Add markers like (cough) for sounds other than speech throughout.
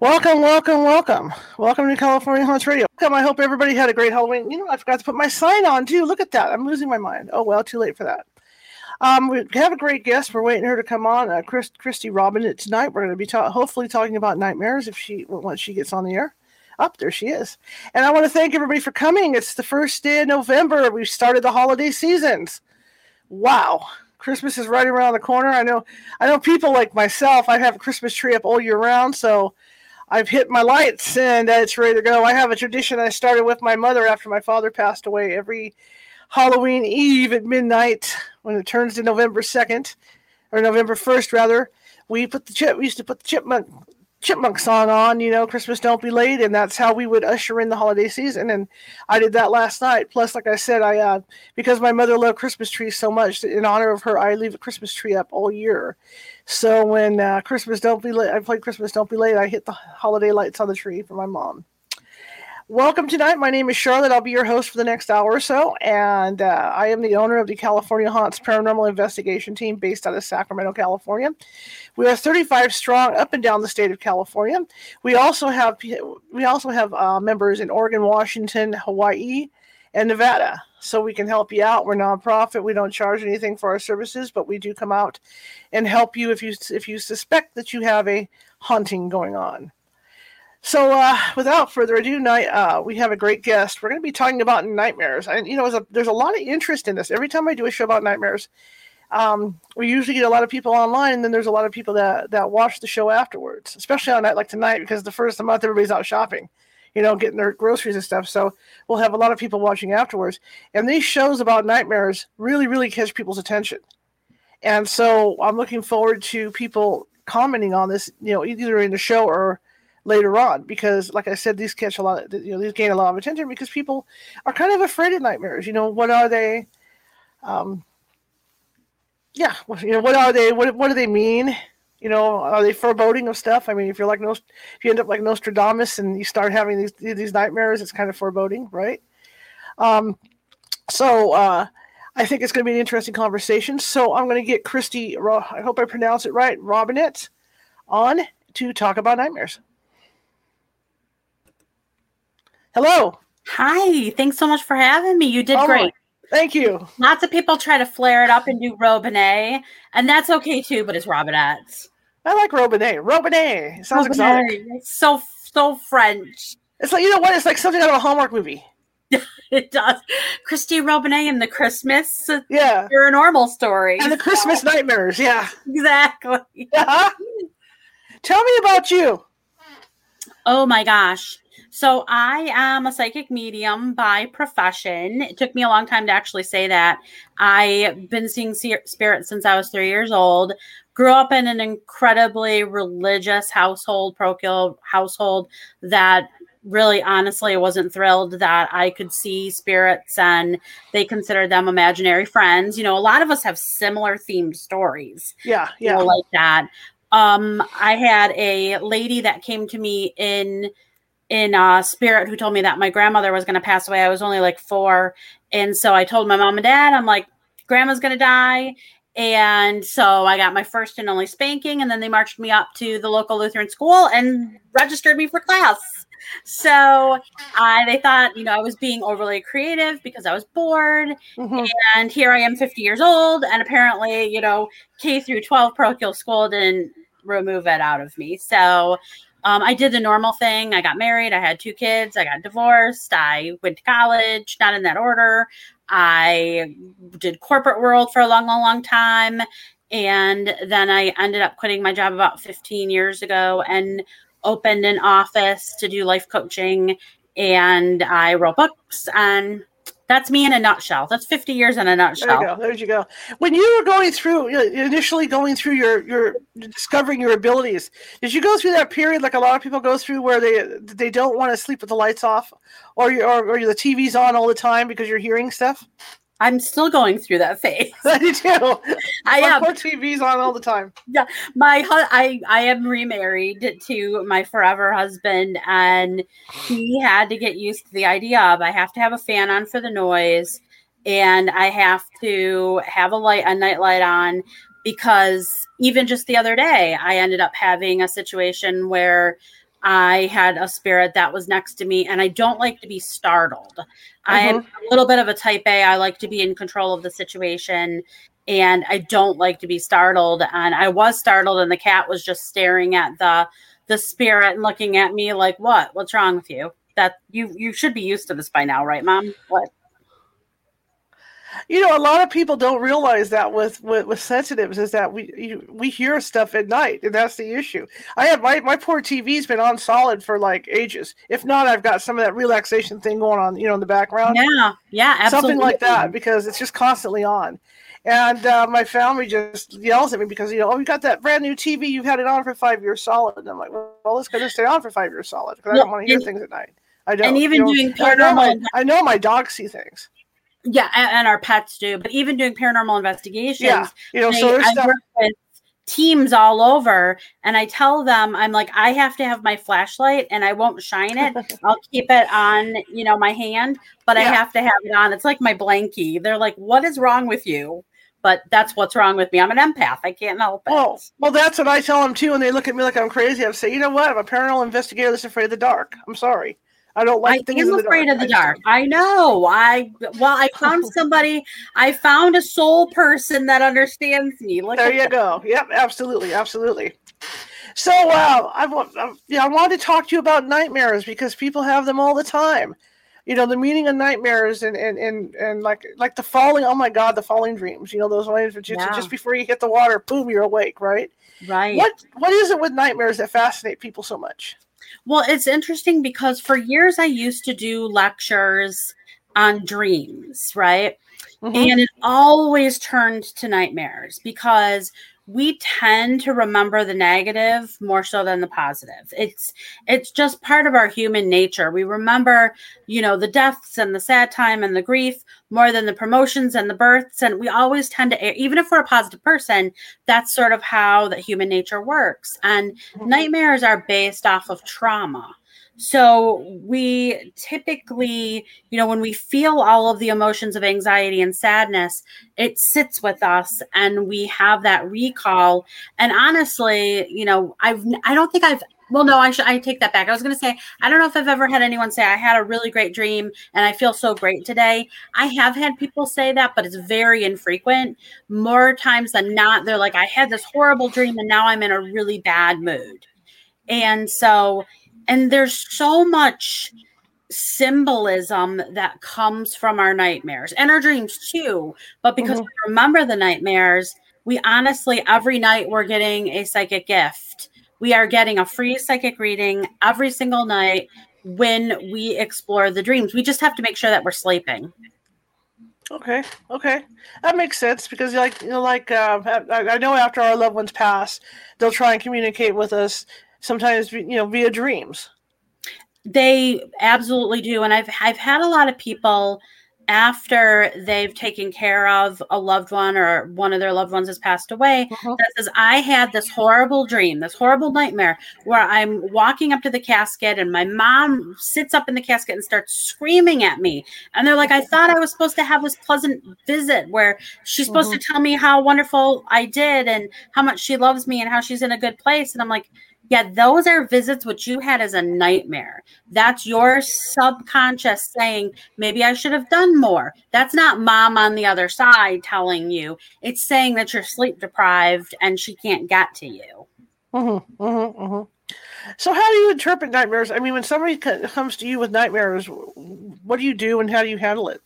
Welcome, welcome, welcome. Welcome to California Haunts Radio. Welcome. I hope everybody had a great Halloween. You know, I forgot to put my sign on too. Look at that. I'm losing my mind. Oh, well, too late for that. Um, we have a great guest. We're waiting her to come on. Uh, Chris, Christy Robin. Tonight, we're going to be ta- hopefully talking about nightmares if she once she gets on the air. Up there she is. And I want to thank everybody for coming. It's the first day of November. We've started the holiday seasons. Wow. Christmas is right around the corner. I know I know people like myself, I have a Christmas tree up all year round, so I've hit my lights and it's ready to go. I have a tradition I started with my mother after my father passed away every Halloween Eve at midnight when it turns to November 2nd or November 1st rather. We put the chip we used to put the chipmunk chipmunk song on, you know, Christmas Don't Be Late, and that's how we would usher in the holiday season. And I did that last night. Plus, like I said, I uh, because my mother loved Christmas trees so much, in honor of her, I leave a Christmas tree up all year. So when uh, Christmas Don't Be Late, I played Christmas Don't Be Late. I hit the holiday lights on the tree for my mom. Welcome tonight. My name is Charlotte. I'll be your host for the next hour or so, and uh, I am the owner of the California Haunts Paranormal Investigation Team based out of Sacramento, California. We are 35 strong up and down the state of California. We also have we also have uh, members in Oregon, Washington, Hawaii, and Nevada. So we can help you out. We're nonprofit. We don't charge anything for our services, but we do come out and help you if you if you suspect that you have a haunting going on. So, uh, without further ado, night uh, we have a great guest. We're going to be talking about nightmares, and you know, there's a, there's a lot of interest in this. Every time I do a show about nightmares, um, we usually get a lot of people online, and then there's a lot of people that that watch the show afterwards, especially on a night like tonight, because the first of the month everybody's out shopping, you know, getting their groceries and stuff. So we'll have a lot of people watching afterwards, and these shows about nightmares really, really catch people's attention. And so I'm looking forward to people commenting on this, you know, either in the show or later on because like i said these catch a lot of, you know these gain a lot of attention because people are kind of afraid of nightmares you know what are they um yeah you know what are they what, what do they mean you know are they foreboding of stuff i mean if you're like no if you end up like nostradamus and you start having these these nightmares it's kind of foreboding right um so uh I think it's going to be an interesting conversation. So I'm going to get Christy, I hope I pronounce it right, Robinette, on to talk about nightmares. Hello. Hi. Thanks so much for having me. You did oh, great. Thank you. Lots of people try to flare it up and do Robinet, and that's okay too, but it's Robinette. I like Robinet. Robinet. It sounds Robinet. exotic. It's so so French. It's like you know what? It's like something out of a Hallmark movie. (laughs) it does. Christy Robinet and the Christmas. Yeah. Paranormal story. And the Christmas nightmares. Yeah. Exactly. (laughs) Uh-huh. Tell me about you. Oh my gosh. So I am a psychic medium by profession. It took me a long time to actually say that. I've been seeing spirits since I was three years old. Grew up in an incredibly religious household, parochial household that really honestly wasn't thrilled that I could see spirits and they considered them imaginary friends. You know, a lot of us have similar themed stories. Yeah, yeah. You know, like that. Um, I had a lady that came to me in in uh, spirit who told me that my grandmother was going to pass away. I was only like four. And so I told my mom and dad, I'm like, grandma's going to die. And so I got my first and only spanking. And then they marched me up to the local Lutheran school and registered me for class. So I, they thought, you know, I was being overly creative because I was bored. Mm-hmm. And here I am, 50 years old. And apparently, you know, K through 12 parochial school didn't remove it out of me. So um, I did the normal thing. I got married. I had two kids. I got divorced. I went to college, not in that order. I did corporate world for a long, long, long time. And then I ended up quitting my job about 15 years ago and opened an office to do life coaching. And I wrote books and That's me in a nutshell. That's 50 years in a nutshell. There you go. There you go. When you were going through, initially going through your, your discovering your abilities, did you go through that period like a lot of people go through where they they don't want to sleep with the lights off or, or, or the TV's on all the time because you're hearing stuff? I'm still going through that phase. (laughs) (laughs) I do. I have Poor TV's on all the time. Yeah, my I I am remarried to my forever husband, and he had to get used to the idea of I have to have a fan on for the noise, and I have to have a light a night light on because even just the other day I ended up having a situation where I had a spirit that was next to me, and I don't like to be startled. Mm-hmm. I'm a little bit of a type A. I like to be in control of the situation, and I don't like to be startled. And I was startled, and the cat was just staring at the the spirit and looking at me like, "What? What's wrong with you?" That you you should be used to this by now, right, Mom? What? You know a lot of people don't realize that with with, with sensitives is that we you, we hear stuff at night and that's the issue i have my, my poor tv's been on solid for like ages if not i've got some of that relaxation thing going on you know in the background yeah yeah absolutely. something like that because it's just constantly on and uh, my family just yells at me because you know, oh, you got that brand new TV. You've had it on for five years solid. And I'm like, well, it's going to stay on for five years solid because well, I don't want to hear things at night. I don't. And even you know, doing paranormal, I know, my, I know my dogs see things. Yeah, and, and, our pets do. But even doing paranormal investigations, yeah, you know, so I, I work with teams all over, and I tell them, I'm like, I have to have my flashlight, and I won't shine it. (laughs) I'll keep it on, you know, my hand, but yeah. I have to have it on. It's like my blankie. They're like, "What is wrong with you?" But that's what's wrong with me. I'm an empath. I can't help it. Well, well, that's what I tell them too, and they look at me like I'm crazy. I say, you know what? I'm a paranormal investigator that's afraid of the dark. I'm sorry. I don't like I things. I'm afraid of the dark. I know. I well, I (laughs) found somebody. I found a soul person that understands me. Look there you that. go. Yep, absolutely, absolutely. So, uh, I want, yeah, I wanted to talk to you about nightmares because people have them all the time. You know, the meaning of nightmares and and and, and like like the falling. Oh my God, the falling dreams. You know, those ones just, yeah. just before you hit the water, boom, you're awake, right? Right. What What is it with nightmares that fascinate people so much? Well, it's interesting because for years I used to do lectures on dreams, right? Mm-hmm. And it always turned to nightmares because we tend to remember the negative more so than the positive. It's it's just part of our human nature. We remember you know the deaths and the sad time and the grief more than the promotions and the births. And we always tend to even if we're a positive person that's sort of how the human nature works. And mm-hmm. nightmares are based off of trauma so we typically, you know, when we feel all of the emotions of anxiety and sadness, it sits with us and we have that recall. And honestly, you know, I've I don't think I've well, no, I should I take that back. I was going to say I don't know if I've ever had anyone say I had a really great dream and I feel so great today. I have had people say that, but it's very infrequent. More times than not, they're like I had this horrible dream and now I'm in a really bad mood. And so and there's so much symbolism that comes from our nightmares and our dreams too. But because mm-hmm. we remember the nightmares, we honestly, every night we're getting a psychic gift. We are getting a free psychic reading every single night when we explore the dreams. We just have to make sure that we're sleeping. Okay, okay, that makes sense because, like, you know, like uh, I know after our loved ones pass, they'll try and communicate with us sometimes you know via dreams they absolutely do and i've i've had a lot of people after they've taken care of a loved one or one of their loved ones has passed away uh-huh. that says i had this horrible dream this horrible nightmare where i'm walking up to the casket and my mom sits up in the casket and starts screaming at me and they're like i (laughs) thought i was supposed to have this pleasant visit where she's supposed uh-huh. to tell me how wonderful i did and how much she loves me and how she's in a good place and i'm like yeah, those are visits which you had as a nightmare. That's your subconscious saying, maybe I should have done more. That's not mom on the other side telling you. It's saying that you're sleep deprived and she can't get to you. Mm-hmm, mm-hmm, mm-hmm. So, how do you interpret nightmares? I mean, when somebody comes to you with nightmares, what do you do and how do you handle it?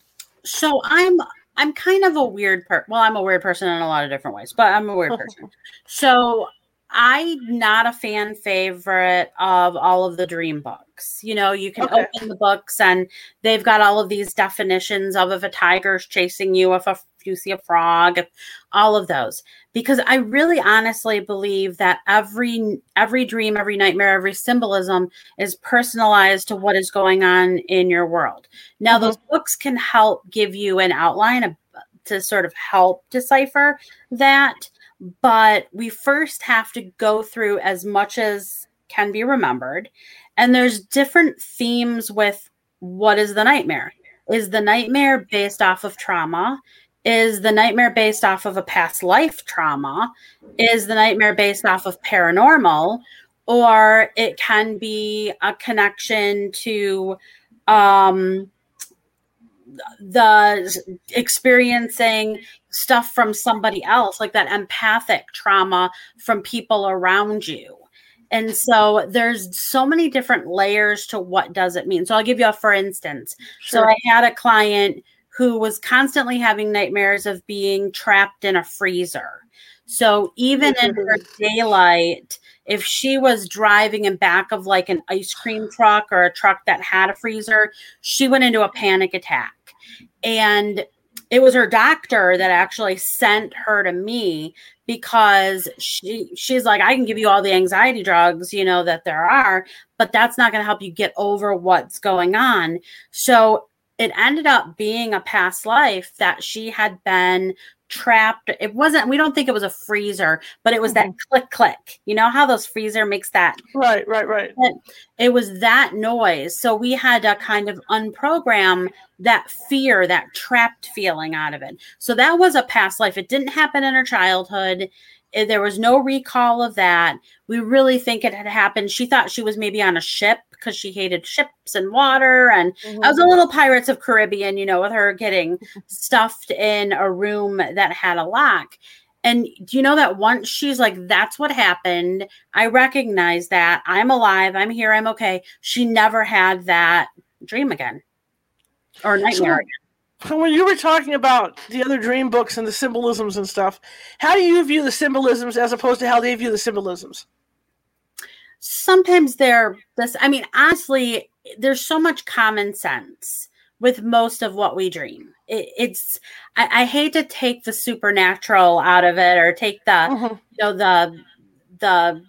So, I'm I'm kind of a weird person. Well, I'm a weird person in a lot of different ways, but I'm a weird (laughs) person. so I'm not a fan favorite of all of the dream books. You know, you can Okay. open the books and they've got all of these definitions of if a tiger's chasing you, if, a, if you see a frog, if, all of those. Because I really honestly believe that every every dream, every nightmare, every symbolism is personalized to what is going on in your world. Now, Mhm. those books can help give you an outline to sort of help decipher that but we first have to go through as much as can be remembered. And there's different themes with what is the nightmare? Is the nightmare based off of trauma? Is the nightmare based off of a past life trauma? Is the nightmare based off of paranormal? Or it can be a connection to um, the experiencing stuff from somebody else, like that empathic trauma from people around you. And so there's so many different layers to what does it mean. So I'll give you a for instance. So I had a client who was constantly having nightmares of being trapped in a freezer. So even in her mm-hmm. daylight, if she was driving in back of like an ice cream truck or a truck that had a freezer, she went into a panic attack. And it was her doctor that actually sent her to me because she she's like I can give you all the anxiety drugs, you know, that there are, but that's not going to help you get over what's going on. So it ended up being a past life that she had been trapped. It wasn't, we don't think it was a freezer, but it was that mm-hmm. click click. You know how those freezer makes that Right, right, right. it was that noise. So we had to kind of unprogram that fear, that trapped feeling out of it. So that was a past life. It didn't happen in her childhood. Eh, There was no recall of that. We really think it had happened. She thought she was maybe on a ship because she hated ships and water. And I was a little Pirates of Caribbean, you know, with her getting (laughs) stuffed in a room that had a lock. And do you know that once she's like, that's what happened. I recognize that. I'm alive. I'm here. I'm okay. She never had that dream again or nightmare. again. So when you were talking about the other dream books and the symbolisms and stuff, how do you view the symbolisms as opposed to how they view the symbolisms? Sometimes they're this. I mean, honestly, there's so much common sense with most of what we dream. It, it's, I, I hate to take the supernatural out of it or take the, Mhm, you know the the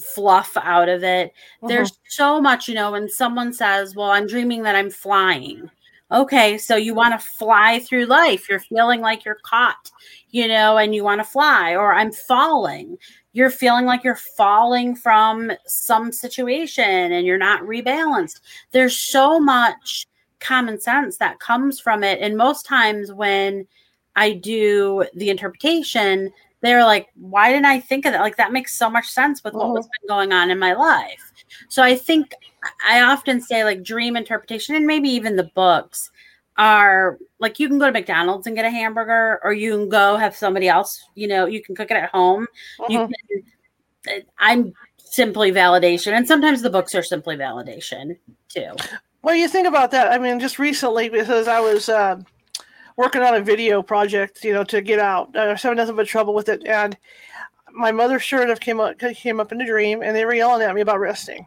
fluff out of it there's so much you know when someone says well i'm dreaming that i'm flying okay so you want to fly through life you're feeling like you're caught you know and you want to fly or i'm falling you're feeling like you're falling from some situation and you're not rebalanced there's so much common sense that comes from it and most times when i do the interpretation they're like, why didn't I think of that? Like that makes so much sense with what was mm-hmm. been going on in my life. So I think I often say like dream interpretation and maybe even the books are like you can go to McDonald's and get a hamburger or you can go have somebody else, you know, you can cook it at home. You mhm. can I'm simply validation and sometimes the books are simply validation too. Well, you think about that. I mean, just recently, because I was uh, working on a video project, you know, to get out. I was having nothing but trouble with it, and my mother sure enough came up came up in a dream, and they were yelling at me about resting.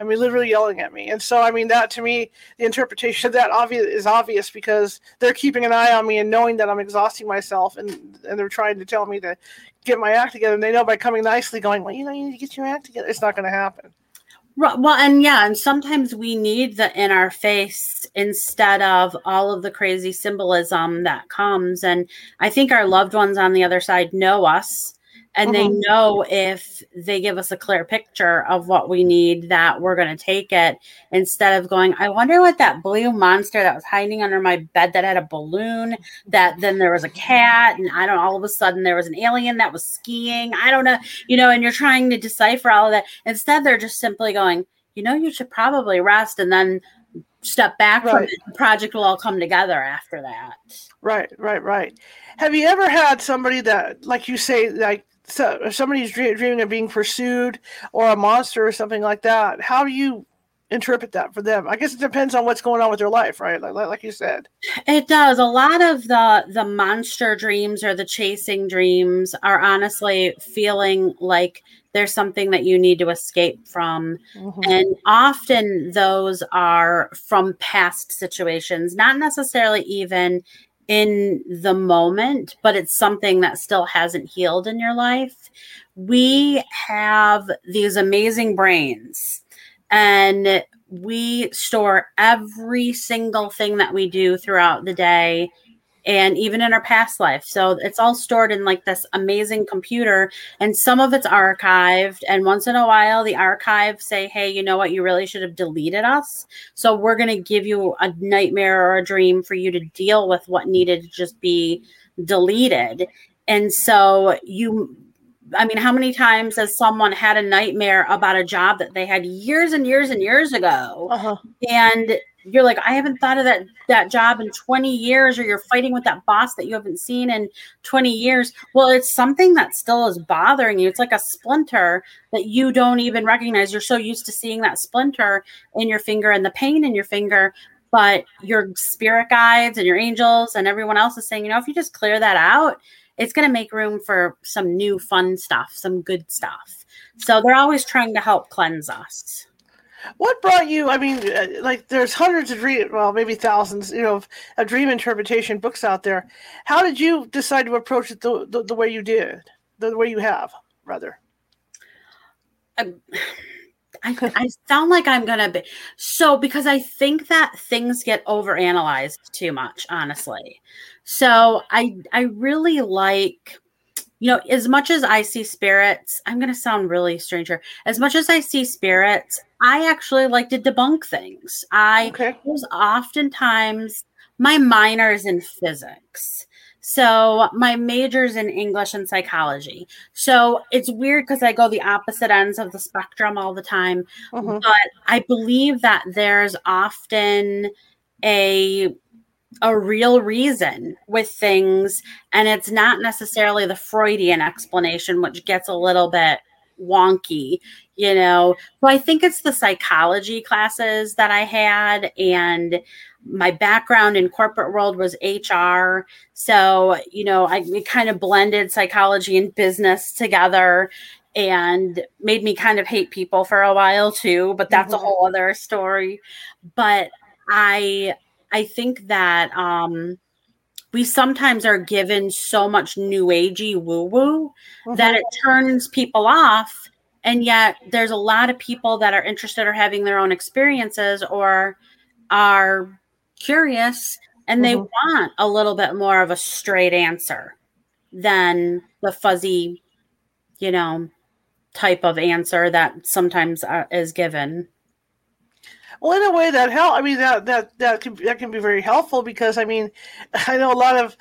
I mean, literally yelling at me. And so, I mean, that to me, the interpretation of that obvious is obvious because they're keeping an eye on me and knowing that I'm exhausting myself, and and they're trying to tell me to get my act together. And they know by coming nicely, going, well, you know, you need to get your act together. It's not going to happen. Right, Well, and yeah, and sometimes we need the in our face instead of all of the crazy symbolism that comes. And I think our loved ones on the other side know us and they Mhm. know if they give us a clear picture of what we need that we're going to take it instead of going, I wonder what that blue monster that was hiding under my bed that had a balloon, that then there was a cat, and I don't all of a sudden there was an alien that was skiing. I don't know, you know, and you're trying to decipher all of that. Instead, they're just simply going, you know, you should probably rest and then step back from it. The project will all come together after that. Right, right, right. Have you ever had somebody that, like you say, like so, if somebody's dream, dreaming of being pursued or a monster or something like that? How do you interpret that for them? I guess it depends on what's going on with their life, right? Like, like you said. It does. A lot of the the monster dreams or the chasing dreams are honestly feeling like there's something that you need to escape from. Mm-hmm. And often those are from past situations, not necessarily even in the moment, but it's something that still hasn't healed in your life. We have these amazing brains and we store every single thing that we do throughout the day and even in our past life. So it's all stored in like this amazing computer, and some of it's archived. And once in a while, the archives say, Hey, you know what? You really should have deleted us. So we're going to give you a nightmare or a dream for you to deal with what needed to just be deleted. And so you I mean, how many times has someone had a nightmare about a job that they had years and years and years ago, uh-huh. and you're like, I haven't thought of that that job in 20 years, or you're fighting with that boss that you haven't seen in 20 years. Well, it's something that still is bothering you. It's like a splinter that you don't even recognize. You're so used to seeing that splinter in your finger and the pain in your finger, but your spirit guides and your angels and everyone else is saying, you know, if you just clear that out, it's going to make room for some new fun stuff, some good stuff. So they're always trying to help cleanse us. What brought you? I mean, uh, like there's hundreds of dream, well, maybe thousands, you know, of, of dream interpretation books out there. How did you decide to approach it the, the, the way you did, the way you have, rather? I, (sighs) I, I sound like I'm gonna be so because I think that things get overanalyzed too much, honestly. So I I really like you know, as much as I see spirits, I'm going to sound really stranger. As much as I see spirits, I actually like to debunk things. I okay. was oftentimes my minor is in physics. So my major's in English and psychology. So it's weird because I go the opposite ends of the spectrum all the time. Mm-hmm. But I believe that there's often a a real reason with things and it's not necessarily the freudian explanation which gets a little bit wonky you know? So i think it's the psychology classes that i had and my background in corporate world was hr so you know i kind of blended psychology and business together and made me kind of hate people for a while too but that's mm-hmm. a whole other story. But i I think that um, we sometimes are given so much new agey woo woo mm-hmm. that it turns people off. And yet, there's a lot of people that are interested or having their own experiences or are curious and mm-hmm. they want a little bit more of a straight answer than the fuzzy, you know, type of answer that sometimes uh, is given. Well, in a way that help. I mean, that that that can that can be very helpful because I mean, (laughs) I know a lot of,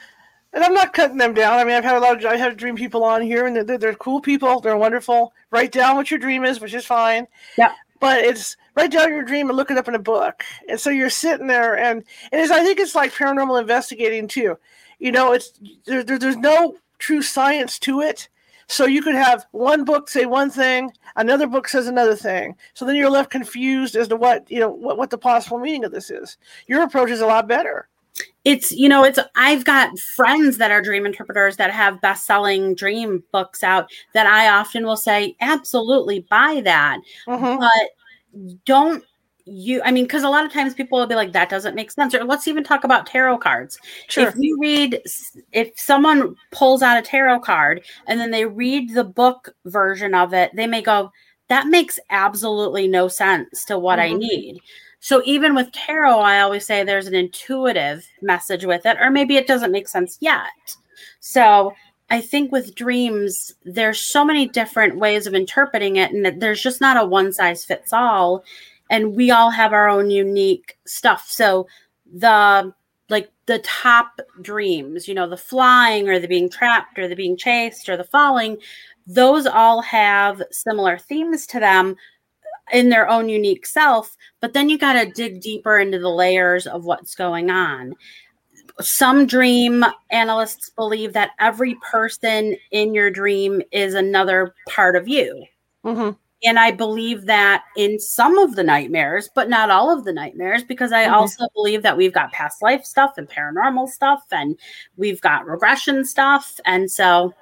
and I'm not cutting them down. I mean, I've had a lot of I have dream people on here, and they're, they're cool people. They're wonderful. Write down what your dream is, which is fine. Yeah. But it's write down your dream and look it up in a book. And so you're sitting there, and and it's, I think it's like paranormal investigating too. You know, it's there, there there's no true science to it so you could have one book say one thing, another book says another thing. So then you're left confused as to what you know what, what the possible meaning of this is. Your approach is a lot better. It's you know it's I've got friends that are dream interpreters that have best-selling dream books out that I often will say absolutely buy that, mm-hmm. but don't you i mean because a lot of times people will be like that doesn't make sense or let's even talk about tarot cards sure. if you read if someone pulls out a tarot card and then they read the book version of it they may go that makes absolutely no sense to what mm-hmm. i need so even with tarot i always say there's an intuitive message with it or maybe it doesn't make sense yet so I think with dreams, there's so many different ways of interpreting it, and there's just not a one size fits all and we all have our own unique stuff. So the like the top dreams, you know, the flying or the being trapped or the being chased or the falling, those all have similar themes to them in their own unique self. But then you got to dig deeper into the layers of what's going on. Some dream analysts believe that every person in your dream is another part of you. Mm-hmm And I believe that in some of the nightmares, but not all of the nightmares, because I Mhm. also believe that we've got past life stuff and paranormal stuff and we've got regression stuff. And so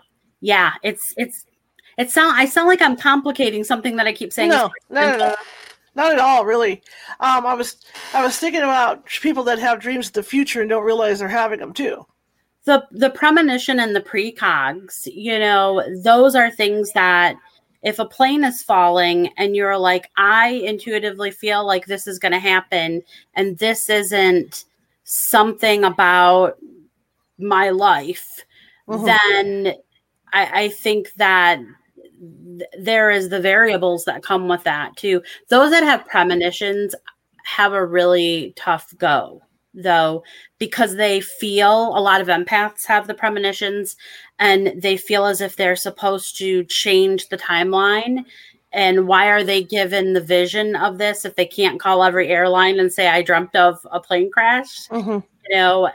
yeah, it's it's it sound I sound like I'm complicating something that I keep saying. No, no, no, no, not at all. Really, um, I was I was thinking about people that have dreams of the future and don't realize they're having them too. the the premonition and the precogs you know those are things that if a plane is falling and you're like i intuitively feel like this is going to happen and this isn't something about my life Mhm. then I, I think that th- there is the variables that come with that too those that have premonitions have a really tough go though because they feel a lot of empaths have the premonitions and they feel as if they're supposed to change the timeline. And why are they given the vision of this if they can't call every airline and say i dreamt of a plane crash Mhm. you know?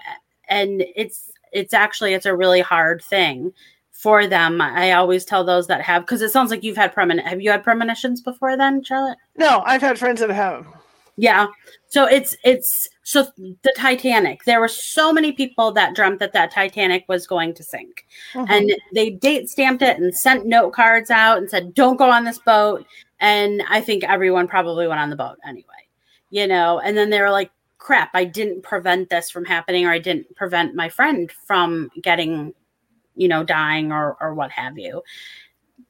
And it's it's actually it's a really hard thing for them. I always tell those that have because it sounds like you've had premonition have you had premonitions before then charlotte? No, I've had friends that have. Yeah. So it's it's so the Titanic. There were so many people that dreamt that that Titanic was going to sink, Mhm. and they date stamped it and sent note cards out and said, "Don't go on this boat." And I think everyone probably went on the boat anyway, you know. And then they were like, "Crap! I didn't prevent this from happening, or I didn't prevent my friend from getting, you know, dying or or what have you."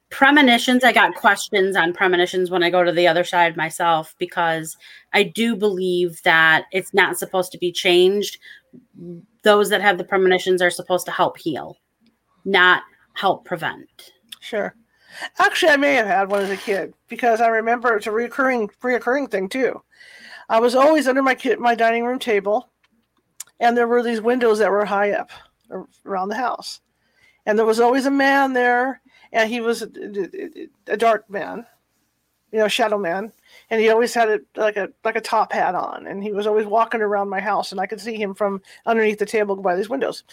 Premonitions i got questions on premonitions when i go to the other side myself because i do believe that it's not supposed to be changed those that have the premonitions are supposed to help heal not help prevent Sure. Actually, I may have had one as a kid because I remember it's a recurring reoccurring thing too. I was always under my kid, my dining room table, and there were these windows that were high up around the house, and there was always a man there, and he was a, a dark man, you know, shadow man, and he always had a like a like a top hat on, and he was always walking around my house, and I could see him from underneath the table by these windows.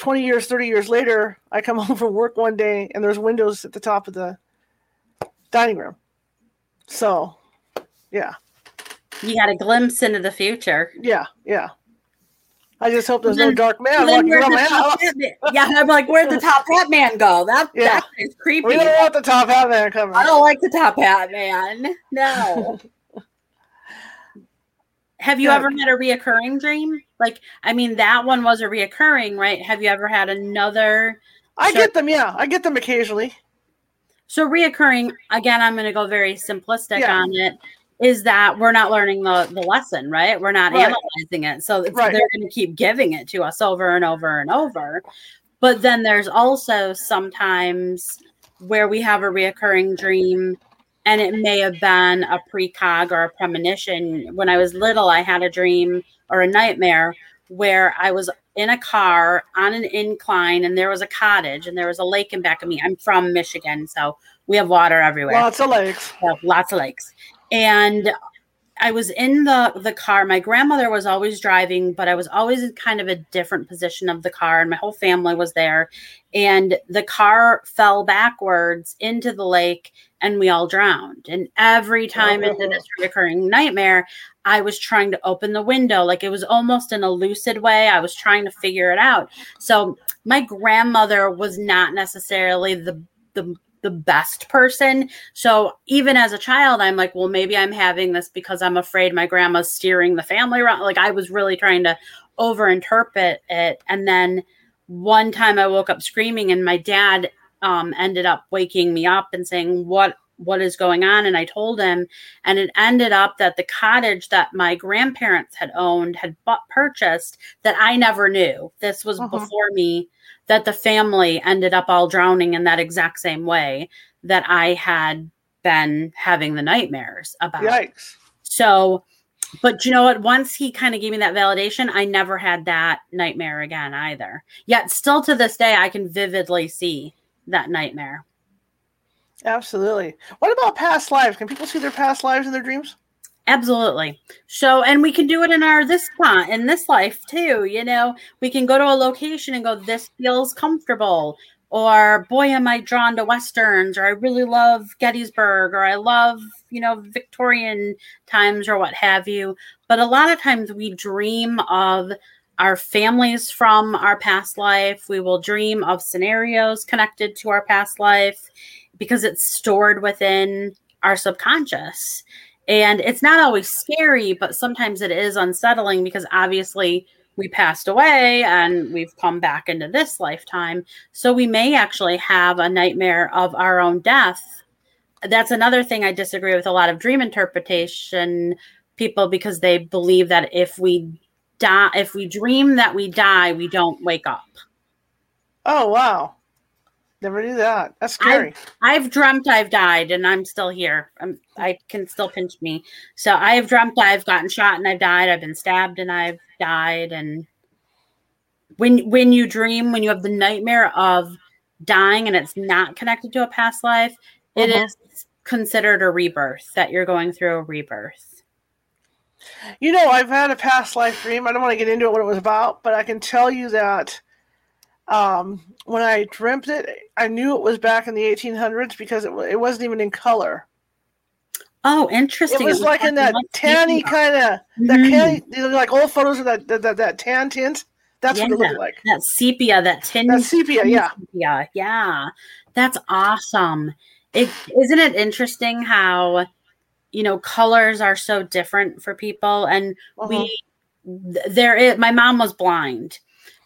20 years, 30 years later, I come (laughs) home from work one day and there's windows at the top of the dining room. So, yeah, you got a glimpse into the future yeah, yeah. I just hope there's no dark man Then walking around my house. yeah i'm like where'd the top hat man go that, (laughs) Yeah. that is creepy We don't want the top hat man coming. i don't like the top hat man no (laughs) Have you Yeah. ever had a reoccurring dream? Like, I mean, that one was a reoccurring, right? Have you ever had another? I get them, yeah. I get them occasionally. So, reoccurring, again, I'm going to go very simplistic Yeah. on it, is that we're not learning the, the lesson, right? We're not Right. analyzing it. So, Right. they're going to keep giving it to us over and over and over. But then there's also sometimes where we have a reoccurring dream and it may have been a precog or a premonition. When I was little, I had a dream or a nightmare where I was in a car on an incline and there was a cottage and there was a lake in back of me. I'm from Michigan, so we have water everywhere. Lots of. Yeah, lots of lakes. And I was in the the car. My grandmother was always driving, but I was always in kind of a different position of the car, and my whole family was there. And the car fell backwards into the lake, and we all drowned. And every time into oh. this recurring nightmare, I was trying to open the window, like it was almost in a lucid way. I was trying to figure it out. So my grandmother was not necessarily the the the best person. So even as a child, I'm like, well, maybe I'm having this because I'm afraid my grandma's steering the family around. Like I was really trying to overinterpret it. And then one time I woke up screaming and my dad um, ended up waking me up and saying, what what is going on and i told him and it ended up that the cottage that my grandparents had owned had bought, purchased that i never knew this was Mhm. before me that the family ended up all drowning in that exact same way that I had been having the nightmares about. Yikes. So, but you know what? Once he kind of gave me that validation, I never had that nightmare again either. Yet, still to this day, I can vividly see that nightmare. Absolutely. What about past lives? Can people see their past lives in their dreams? Absolutely. So, and we can do it in our this spot in this life too. You know, we can go to a location and go, this feels comfortable. or boy am i drawn to westerns or i really love gettysburg or i love you know victorian times or what have you but a lot of times we dream of our families from our past life we will dream of scenarios connected to our past life because it's stored within our subconscious and it's not always scary but sometimes it is unsettling because obviously we passed away and we've come back into this lifetime. So we may actually have a nightmare of our own death. That's another thing I disagree with a lot of dream interpretation people because they believe that if we die, if we dream that we die, we don't wake up. Oh, wow. Never knew that. That's scary. I've, I've dreamt I've died and I'm still here. I'm, I can still pinch me. So I have dreamt I've gotten shot and I've died. I've been stabbed and I've died. And when when you dream, when you have the nightmare of dying and it's not connected to a past life, it mm-hmm. is considered a rebirth. That you're going through a rebirth. You know, I've had a past life dream. I don't want to get into it what it was about, but I can tell you that um, when I dreamt it, I knew it was back in the 1800s because it, it wasn't even in color. Oh, interesting. It was, it was like in that tanny kind of that mm. like old photos of that that, that, that tan tint. That's yeah, what it looked like. That sepia, that tin. That sepia, yeah, sepia, yeah. That's awesome. It isn't it interesting how you know colors are so different for people, and uh-huh. we there is. My mom was blind,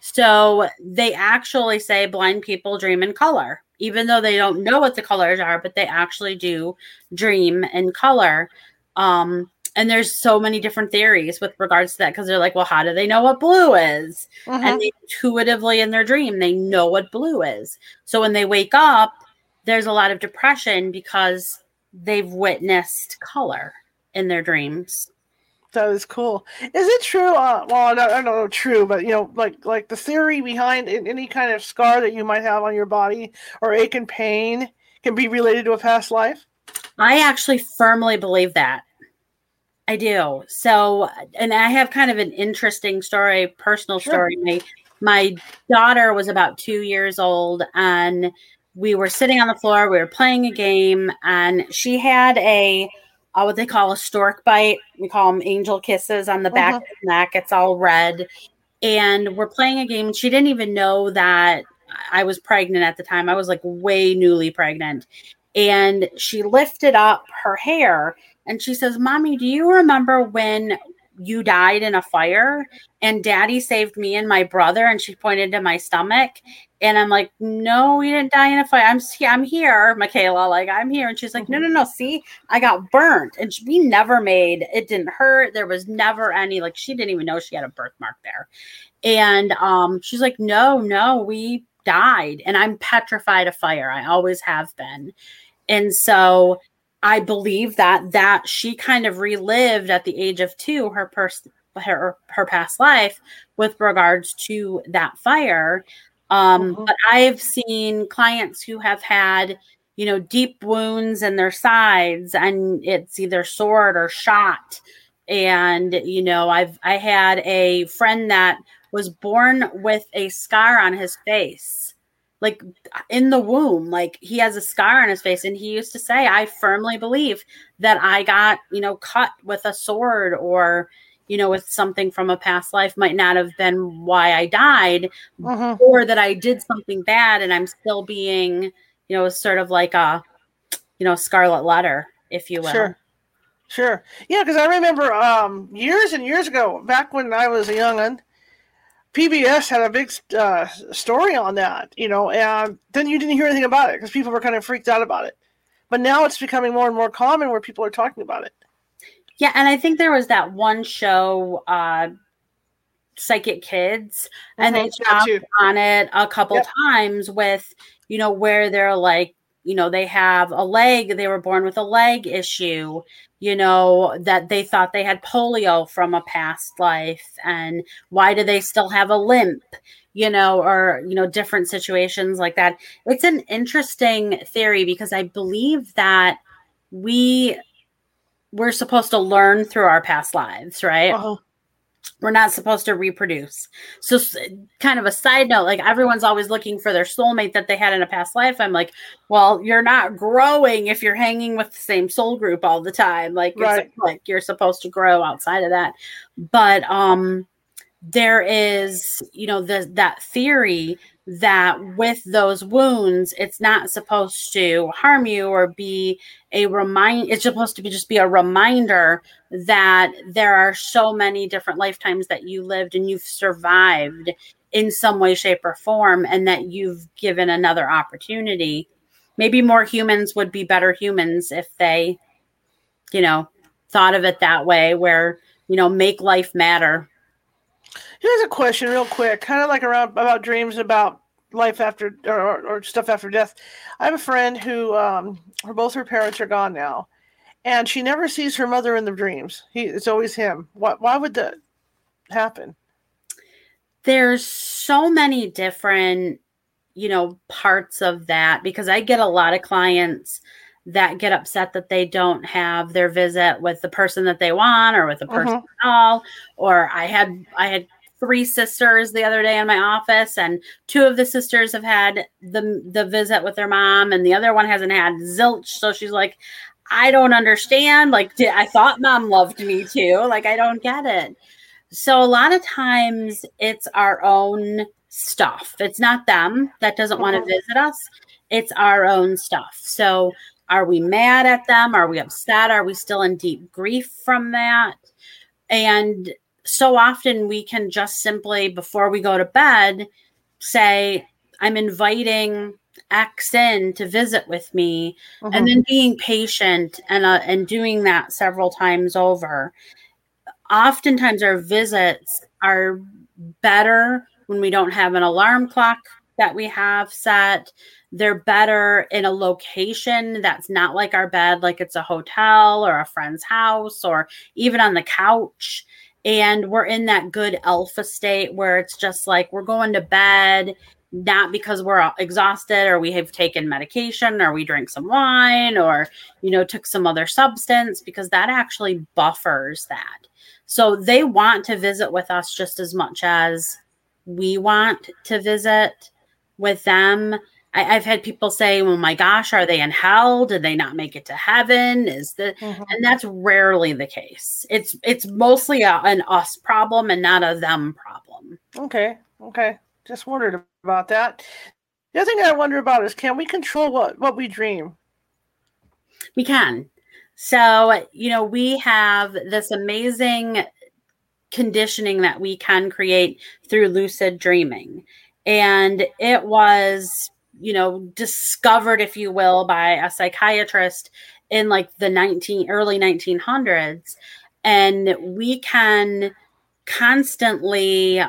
so they actually say blind people dream in color, even though they don't know what the colors are, but they actually do dream in color. Um, and there's so many different theories with regards to that because they're like, well, how do they know what blue is? Mm-hmm. And they intuitively in their dream, they know what blue is. So when they wake up, there's a lot of depression because they've witnessed color in their dreams. That is cool. Is it true? Uh, well, I don't, I don't know true, but you know, like like the theory behind any kind of scar that you might have on your body or ache and pain can be related to a past life. I actually firmly believe that. I do. So, and I have kind of an interesting story, personal sure. story. My my daughter was about two years old, and we were sitting on the floor. We were playing a game, and she had a uh, what they call a stork bite. We call them angel kisses on the back uh-huh. of the neck. It's all red. And we're playing a game. And she didn't even know that I was pregnant at the time. I was like way newly pregnant. And she lifted up her hair and she says, Mommy, do you remember when you died in a fire and daddy saved me and my brother and she pointed to my stomach and i'm like no we didn't die in a fire. I'm i'm here michaela like i'm here. And she's like no no no see i got burnt. And we never made it didn't hurt. There was never any like she didn't even know she had a birthmark there. And um she's like no no we died. And i'm petrified of fire. I always have been. And so I believe that that she kind of relived at the age of two her pers- her her past life with regards to that fire. Um, mm-hmm. But I've seen clients who have had you know deep wounds in their sides, and it's either sword or shot. And you know, I've I had a friend that was born with a scar on his face like in the womb like he has a scar on his face and he used to say i firmly believe that i got you know cut with a sword or you know with something from a past life might not have been why i died uh-huh. or that i did something bad and i'm still being you know sort of like a you know scarlet letter if you will. Sure. Sure. Yeah because i remember um years and years ago back when i was a young one PBS had a big uh, story on that, you know, and then you didn't hear anything about it because people were kind of freaked out about it. But now it's becoming more and more common where people are talking about it. Yeah, and I think there was that one show, uh, Psychic Kids, and mm-hmm, they talked on it a couple yep. times with, you know, where they're like, you know, they have a leg, they were born with a leg issue, you know, that they thought they had polio from a past life. And why do they still have a limp? You know, or, you know, different situations like that. It's an interesting theory because I believe that we we're supposed to learn through our past lives, right? Uh-huh. We're not supposed to reproduce. So, kind of a side note, like everyone's always looking for their soulmate that they had in a past life. I'm like, well, you're not growing if you're hanging with the same soul group all the time. Like, right. like you're supposed to grow outside of that. But um, there is, you know, the that theory that with those wounds it's not supposed to harm you or be a remind it's supposed to be just be a reminder that there are so many different lifetimes that you lived and you've survived in some way shape or form and that you've given another opportunity. Maybe more humans would be better humans if they you know thought of it that way where you know make life matter Here's a question, real quick, kind of like around about dreams about life after or, or, stuff after death. I have a friend who, um, her both her parents are gone now, and she never sees her mother in the dreams. He, it's always him. Why, why would that happen? There's so many different, you know, parts of that because I get a lot of clients that get upset that they don't have their visit with the person that they want or with the person mm-hmm. at all or i had i had three sisters the other day in my office, and two of the sisters have had the the visit with their mom, and the other one hasn't had zilch. So she's like, I don't understand. Like, did, I thought mom loved me too. Like, I don't get it. So a lot of times it's our own stuff. It's not them that doesn't want to visit us. It's our own stuff. So are we mad at them? Are we upset? Are we still in deep grief from that? And so often we can just simply, before we go to bed, say, I'm inviting X in to visit with me, and mm-hmm. then being patient and uh, and doing that several times over. Oftentimes, our visits are better when we don't have an alarm clock that we have set. They're better in a location that's not like our bed, like it's a hotel or a friend's house or even on the couch and we're in that good alpha state where it's just like we're going to bed not because we're exhausted or we have taken medication or we drink some wine or you know took some other substance because that actually buffers that. So they want to visit with us just as much as we want to visit with them I, have had people say, "Oh my gosh, are they in hell? Did they not make it to heaven?" Is the mm-hmm. and that's rarely the case. It's it's mostly a, an us problem and not a them problem. Okay, okay. Just wondered about that. The other thing I wonder about is, can we control what what we dream? We can. So you know, we have this amazing conditioning that we can create through lucid dreaming and it was you know discovered if you will by a psychiatrist in like the 19 early 1900s and we can constantly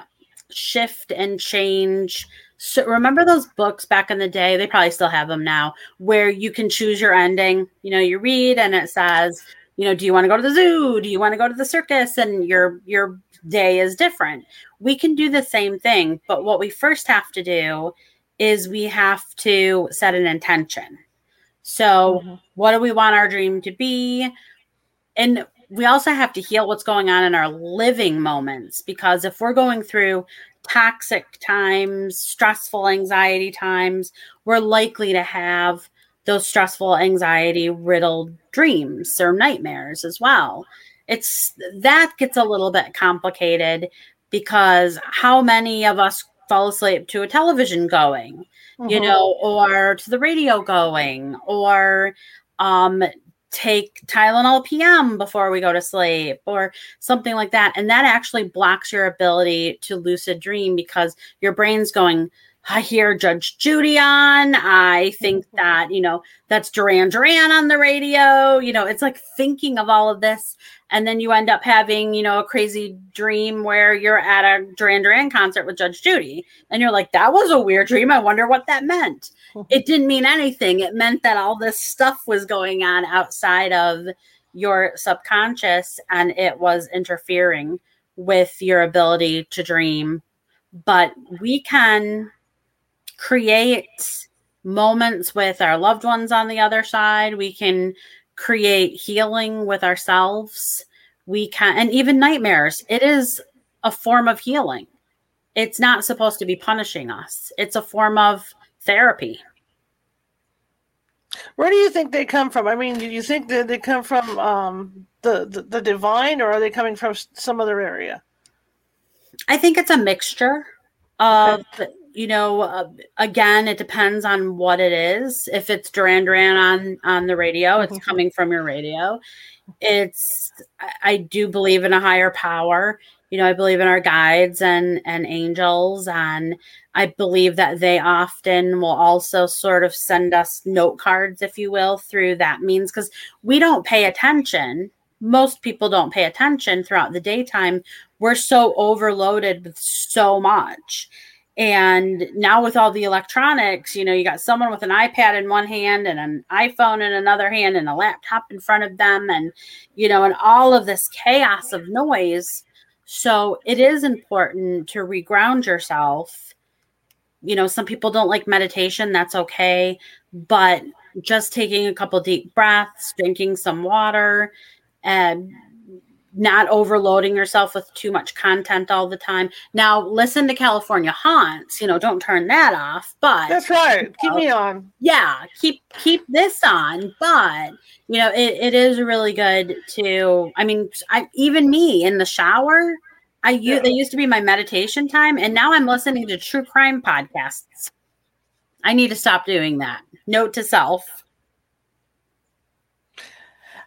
shift and change. So remember those books back in the day? They probably still have them now where you can choose your ending. You know you read and it says you know do you want to go to the zoo? Do you want to go to the circus? And your your day is different. We can do the same thing but what we first have to do is we have to set an intention. So, mm-hmm. what do we want our dream to be? And we also have to heal what's going on in our living moments because if we're going through toxic times, stressful anxiety times, we're likely to have those stressful anxiety riddled dreams or nightmares as well. It's that gets a little bit complicated because how many of us fall asleep to a television going, mm-hmm. you know, or to the radio going, or um, take Tylenol PM before we go to sleep, or something like that. And that actually blocks your ability to lucid dream because your brain's going, I hear Judge Judy on. I think mm-hmm. that, you know, that's Duran Duran on the radio. You know, it's like thinking of all of this. And then you end up having, you know, a crazy dream where you're at a Duran Duran concert with Judge Judy. And you're like, that was a weird dream. I wonder what that meant. Mm-hmm. It didn't mean anything. It meant that all this stuff was going on outside of your subconscious and it was interfering with your ability to dream. But we can create moments with our loved ones on the other side. We can create healing with ourselves. We can, and even nightmares. It is a form of healing. It's not supposed to be punishing us. It's a form of therapy. Where do you think they come from? I mean, do you think that they come from um, the, the, the divine, or are they coming from some other area? I think it's a mixture of okay. You know. Uh, again, it depends on what it is. If it's Duran Duran on on the radio, it's mm-hmm. coming from your radio. It's I do believe in a higher power you know i believe in our guides and and angels and i believe that they often will also sort of send us note cards if you will through that means because we don't pay attention most people don't pay attention throughout the daytime we're so overloaded with so much and now with all the electronics, you know, you got someone with an iPad in one hand and an iPhone in another hand and a laptop in front of them and you know, and all of this chaos of noise so it is important to reground yourself. You know, some people don't like meditation, that's okay. But just taking a couple deep breaths, drinking some water, and not overloading yourself with too much content all the time. Now, listen to California Haunts. You know, don't turn that off. But that's right. Keep know, me oh, on. Yeah, keep keep this on. But you know, it, it is really good to. I mean, I even me in the shower. I yeah. they used to be my meditation time, and now I'm listening to true crime podcasts. I need to stop doing that. Note to self.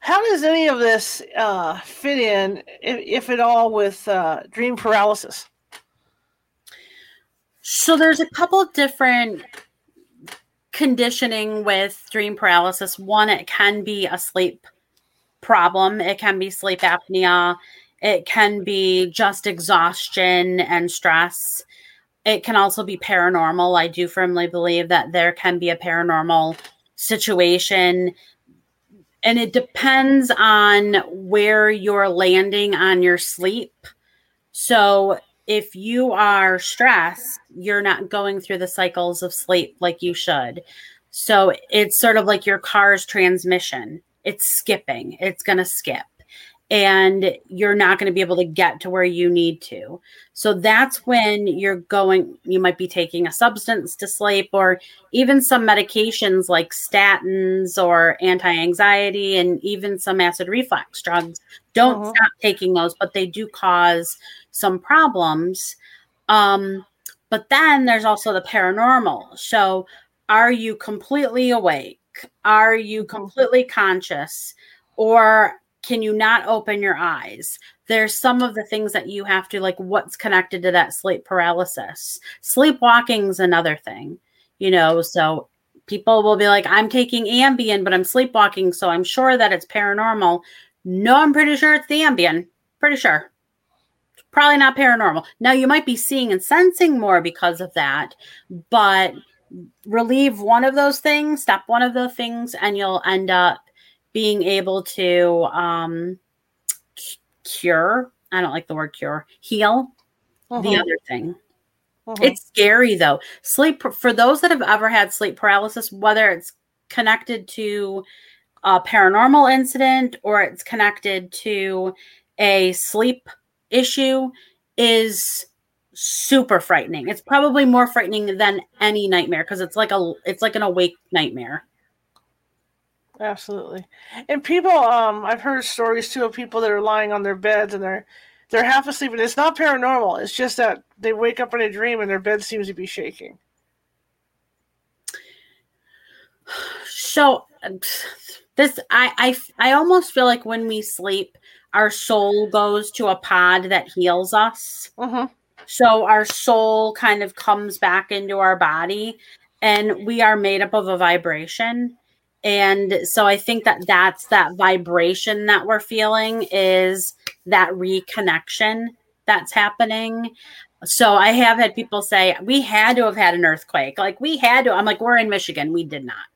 How does any of this uh, fit in, if, if, at all, with uh, dream paralysis? So there's a couple different conditioning with dream paralysis. One, it can be a sleep problem. It can be sleep apnea. It can be just exhaustion and stress. It can also be paranormal. I do firmly believe that there can be a paranormal situation. And it depends on where you're landing on your sleep. So if you are stressed, you're not going through the cycles of sleep like you should. So it's sort of like your car's transmission. It's skipping. It's going to skip and you're not going to be able to get to where you need to. So that's when you're going, you might be taking a substance to sleep or even some medications like statins or anti anxiety and even some acid reflux drugs. Don't uh-huh. stop taking those, but they do cause some problems. Um, but then there's also the paranormal. So are you completely awake? Are you mm-hmm. completely conscious? Or can you not open your eyes? There's some of the things that you have to like what's connected to that sleep paralysis. Sleepwalking is another thing you know so people will be like i'm taking ambien but i'm sleepwalking so i'm sure that it's paranormal. No i'm pretty sure it's the ambien. Pretty sure. Probably not paranormal. Now you might be seeing and sensing more because of that but relieve one of those things stop one of the things and you'll end up being able to um, cure. I don't like the word cure. Heal uh-huh. the other thing. Uh-huh. It's scary though. Sleep for those that have ever had sleep paralysis, whether it's connected to a paranormal incident or it's connected to a sleep issue, is super frightening. It's probably more frightening than any nightmare because it's like a it's like an awake nightmare. Absolutely. And people, um, I've heard stories too of people that are lying on their beds and they're they're half asleep, and it's not paranormal. It's just that they wake up in a dream and their bed seems to be shaking. So, this I I I almost feel like when we sleep, our soul goes to a pod that heals us. Uh-huh. So our soul kind of comes back into our body, and we are made up of a vibration and so i think that that's that vibration that we're feeling is that reconnection that's happening. So i have had people say we had to have had an earthquake. Like we had to i'm like we're in michigan. We did not.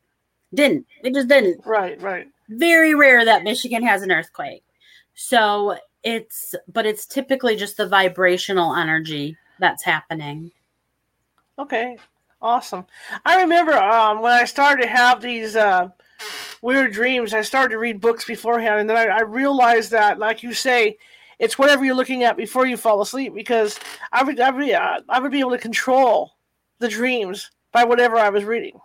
Didn't. We just didn't. Right right. Very rare that michigan has an earthquake. So it's but it's typically just the vibrational energy that's happening. Okay Awesome. I remember um, when I started to have these uh, weird dreams, I started to read books beforehand, and then I, I, realized that, like you say, It's whatever you're looking at before you fall asleep because I would I would, uh, I would be able to control the dreams by whatever I was reading.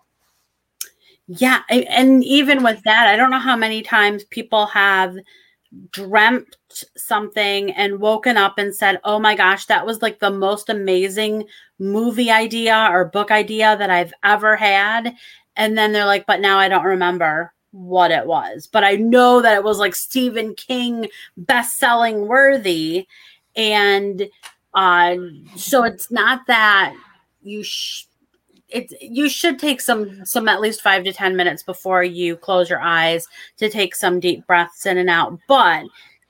Yeah, and even with that, I don't know how many times people have dreamt something and woken up and said, "Oh my gosh, that was like the most amazing movie idea or book idea that I've ever had." And then they're like, "But now I don't remember what it was, but I know that it was like Stephen King best-selling worthy." And uh so it's not that you it's you should take some some at least five to ten minutes before you close your eyes to take some deep breaths in and out but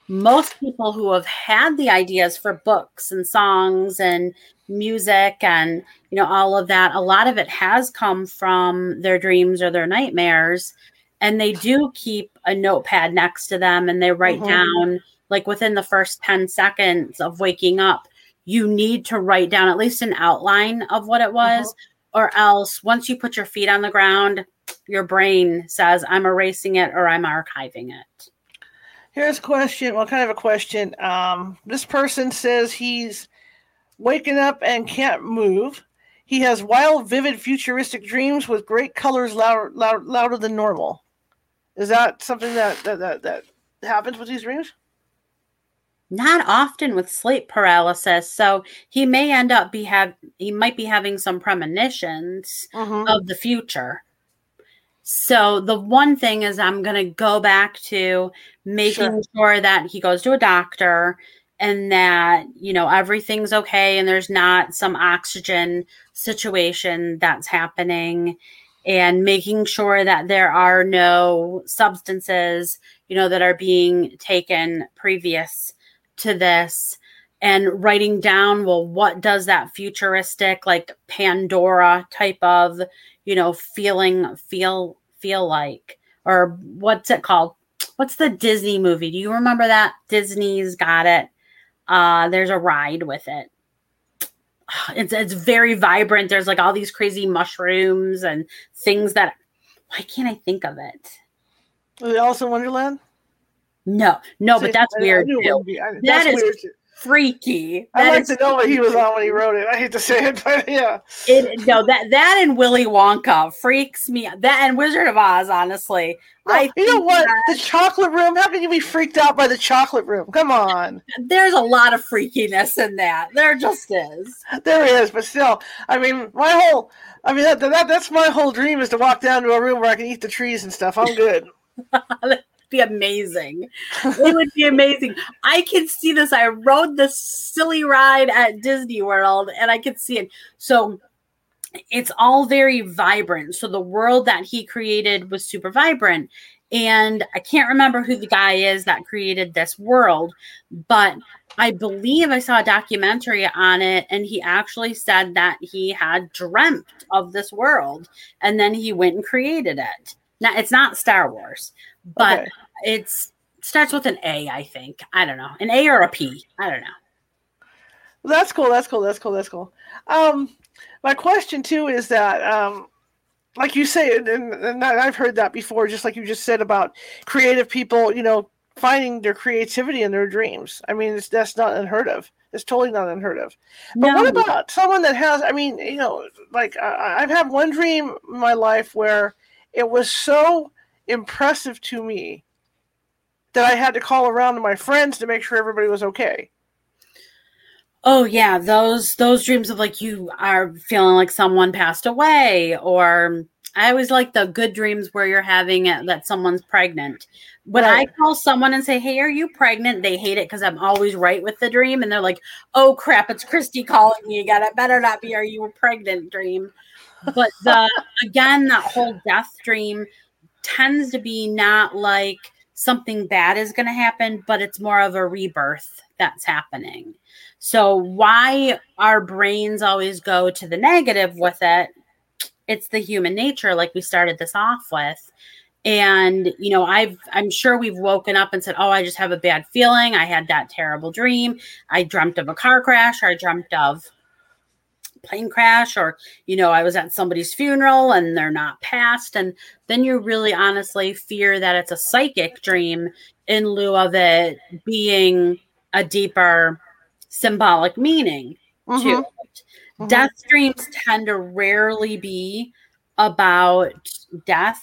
most people who have had the ideas for books and songs and music and you know all of that a lot of it has come from their dreams or their nightmares and they do keep a notepad next to them and they write mm-hmm. down like within the first 10 seconds of waking up you need to write down at least an outline of what it was mm-hmm or else once you put your feet on the ground, your brain says, I'm erasing it or I'm archiving it. Here's a question. Well, kind of a question. Um, this person says he's waking up and can't move. He has wild, vivid, futuristic dreams with great colors louder, louder, louder than normal. Is that something that, that, that, that happens with these dreams? not often with sleep paralysis so he may end up be have he might be having some premonitions mm-hmm. of the future so the one thing is i'm going to go back to making sure. sure that he goes to a doctor and that you know everything's okay and there's not some oxygen situation that's happening and making sure that there are no substances you know that are being taken previous to this and writing down well what does that futuristic like pandora type of you know feeling feel feel like? Or what's it called? What's the disney movie? Do you remember that? Disney's got it uh there's a ride with it (sighs) it's it's very vibrant there's like all these crazy mushrooms and things that why can't i think of it Alice in Wonderland? No, no, but that's weird too. That is weird. Freaky. I'd like to know what he was on when he wrote it. I hate to say it, but yeah. It, no, that that and Willy Wonka freaks me. That and Wizard of Oz, honestly. Well, I you know what? That, the chocolate room. How can you be freaked out by the chocolate room? Come on. There's a lot of freakiness in that. There just is. There is, but still, I mean, my whole. I mean, that, that that's my whole dream is to walk down to a room where I can eat the trees and stuff. I'm good. (laughs) be amazing. it would be amazing. I can see this. I rode this silly ride at Disney World and I could see it. So it's all very vibrant. So the world that he created was super vibrant. And I can't remember who the guy is that created this world, but I believe I saw a documentary on it, and he actually said that he had dreamt of this world and then he went and created it. Now, it's not Star Wars, but okay. it's starts with an A, I think. I don't know. An A or a P. I don't know. that's cool. That's cool. That's cool. That's cool. Um, my question too is that, um, like you say, and, and I've heard that before, just like you just said about creative people, you know, finding their creativity in their dreams. I mean, that's not unheard of. It's totally not unheard of. But no. what about someone that has? I mean, you know, like I've had one dream in my life where it was so impressive to me that I had to call around to my friends to make sure everybody was okay. Oh yeah, those those dreams of like you are feeling like someone passed away or I always like the good dreams where you're having it that someone's pregnant. When right. I call someone and say, "Hey, are you pregnant?" they hate it because I'm always right with the dream, and they're like, "Oh crap, it's Christy calling me again. It better not be. Are you pregnant?" Dream. But the again, that whole death dream tends to be not like something bad is going to happen, but it's more of a rebirth that's happening. So, why our brains always go to the negative with it, it's the human nature, like we started this off with. And, you know, I've, I'm sure we've woken up and said, Oh, I just have a bad feeling. I had that terrible dream. I dreamt of a car crash. I dreamt of plane crash or you know i was at somebody's funeral and they're not passed and then you really honestly fear that it's a psychic dream in lieu of it being a deeper symbolic meaning Mhm. to it. Mhm. Death dreams tend to rarely be about death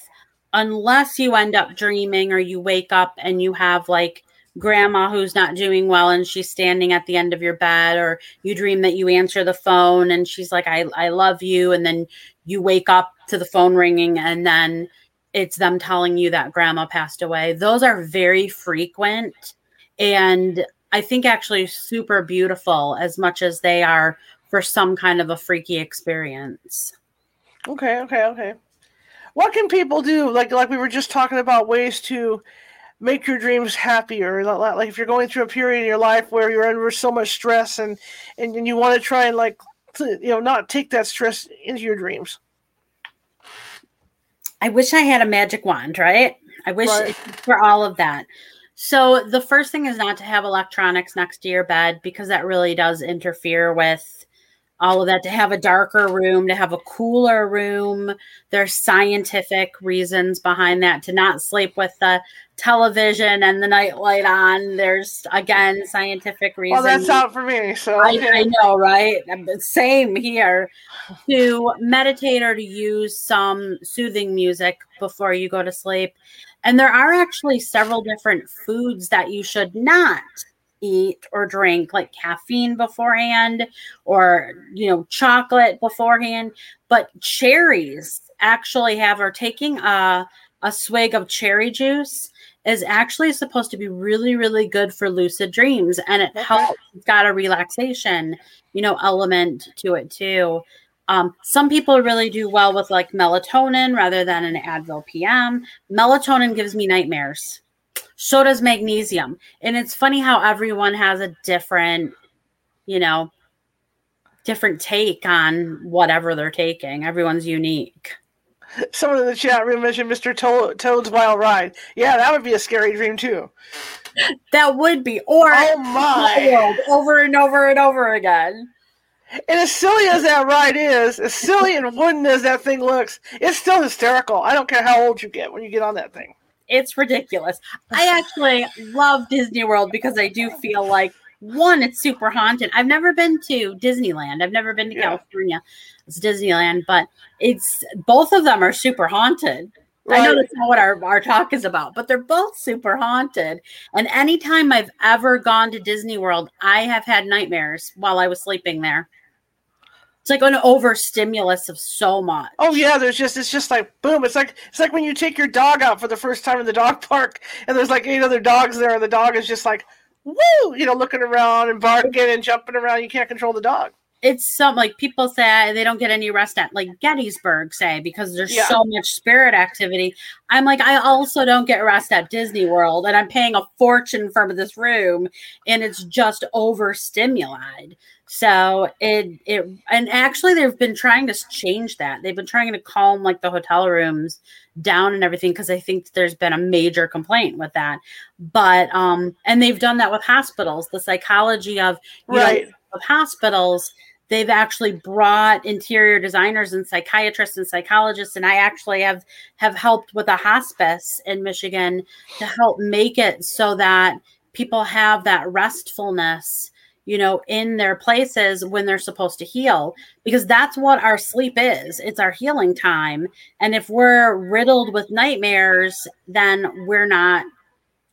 unless you end up dreaming or you wake up and you have like grandma who's not doing well and she's standing at the end of your bed or you dream that you answer the phone and she's like I I love you and then you wake up to the phone ringing and then it's them telling you that grandma passed away. Those are very frequent and I think actually super beautiful as much as they are for some kind of a freaky experience. Okay, okay, okay. What can people do? Like, like we were just talking about ways to make your dreams happier. Like, if you're going through a period in your life where you're under so much stress, and and, and you want to try and like, you know, not take that stress into your dreams. I wish I had a magic wand, right? I wish Right. for all of that. So the first thing is not to have electronics next to your bed because that really does interfere with all of that. To have a darker room, to have a cooler room. There's scientific reasons behind that. To not sleep with the television and the night light on. There's again scientific reasons. Well, that's not for me. So I. I know, right? Same here. To meditate or to use some soothing music before you go to sleep. And there are actually several different foods that you should not eat or drink, like caffeine beforehand or, you know, chocolate beforehand. But cherries actually have, or taking a, a swig of cherry juice is actually supposed to be really, really good for lucid dreams. And it helps. It's got a relaxation, you know, element to it too. Um, some people really do well with like melatonin rather than an Advil PM. Melatonin gives me nightmares. So does magnesium. And it's funny how everyone has a different, you know, different take on whatever they're taking. Everyone's unique. Someone in the chat room mentioned Mr. To- Toad's Wild Ride. Yeah, that would be a scary dream too. That would be, or Oh my! Over and over and over again. And as silly as that ride is, as silly and wooden as that thing looks, it's still hysterical. I don't care how old you get when you get on that thing. It's ridiculous. I actually love Disney World because I do feel like one, it's super haunted. I've never been to Disneyland. I've never been to Yeah. California. It's Disneyland, but it's both of them are super haunted. I know Right. that's not what our, our talk is about, but they're both super haunted. And anytime I've ever gone to Disney World, I have had nightmares while I was sleeping there. It's like an overstimulus of so much. Oh yeah, there's just it's just like boom. It's like it's like when you take your dog out for the first time in the dog park, and there's like eight other dogs there, and the dog is just like woo, you know, looking around and barking and jumping around. You can't control the dog. It's some like people say they don't get any rest at like Gettysburg, say, because there's Yeah. so much spirit activity. I'm like, I also don't get rest at Disney World, and I'm paying a fortune for this room, and it's just overstimulated. So it it and actually they've been trying to change that. They've been trying to calm like the hotel rooms down and everything because I think there's been a major complaint with that. But um and they've done that with hospitals. The psychology of you know, Right. of hospitals they've actually brought interior designers and psychiatrists and psychologists and i actually have have helped with a hospice in michigan to help make it so that people have that restfulness you know in their places when they're supposed to heal because that's what our sleep is. It's our healing time. And if we're riddled with nightmares then we're not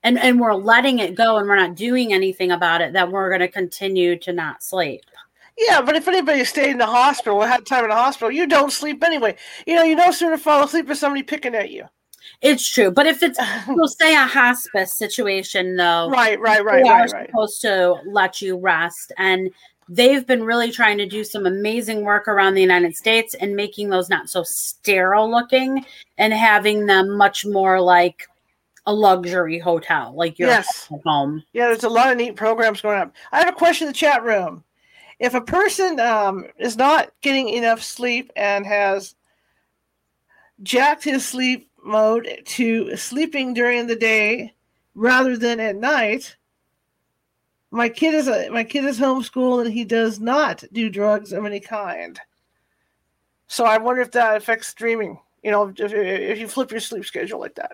and and we're letting it go and we're not doing anything about it then we're going to continue to not sleep Yeah, but if anybody stayed in the hospital or had time in the hospital, you don't sleep anyway. You know, you no sooner fall asleep with somebody picking at you. It's true, but if it's (laughs) we'll say a hospice situation though, right, right, right, they are right, right. supposed to let you rest, and they've been really trying to do some amazing work around the United States and making those not so sterile looking and having them much more like a luxury hotel, like your Yes. home. Yeah, there's a lot of neat programs going up. I have a question in the chat room. If a person um, is not getting enough sleep and has jacked his sleep mode to sleeping during the day rather than at night, my kid is a, my kid is homeschooled and he does not do drugs of any kind. So I wonder if that affects dreaming You know, if, if you flip your sleep schedule like that.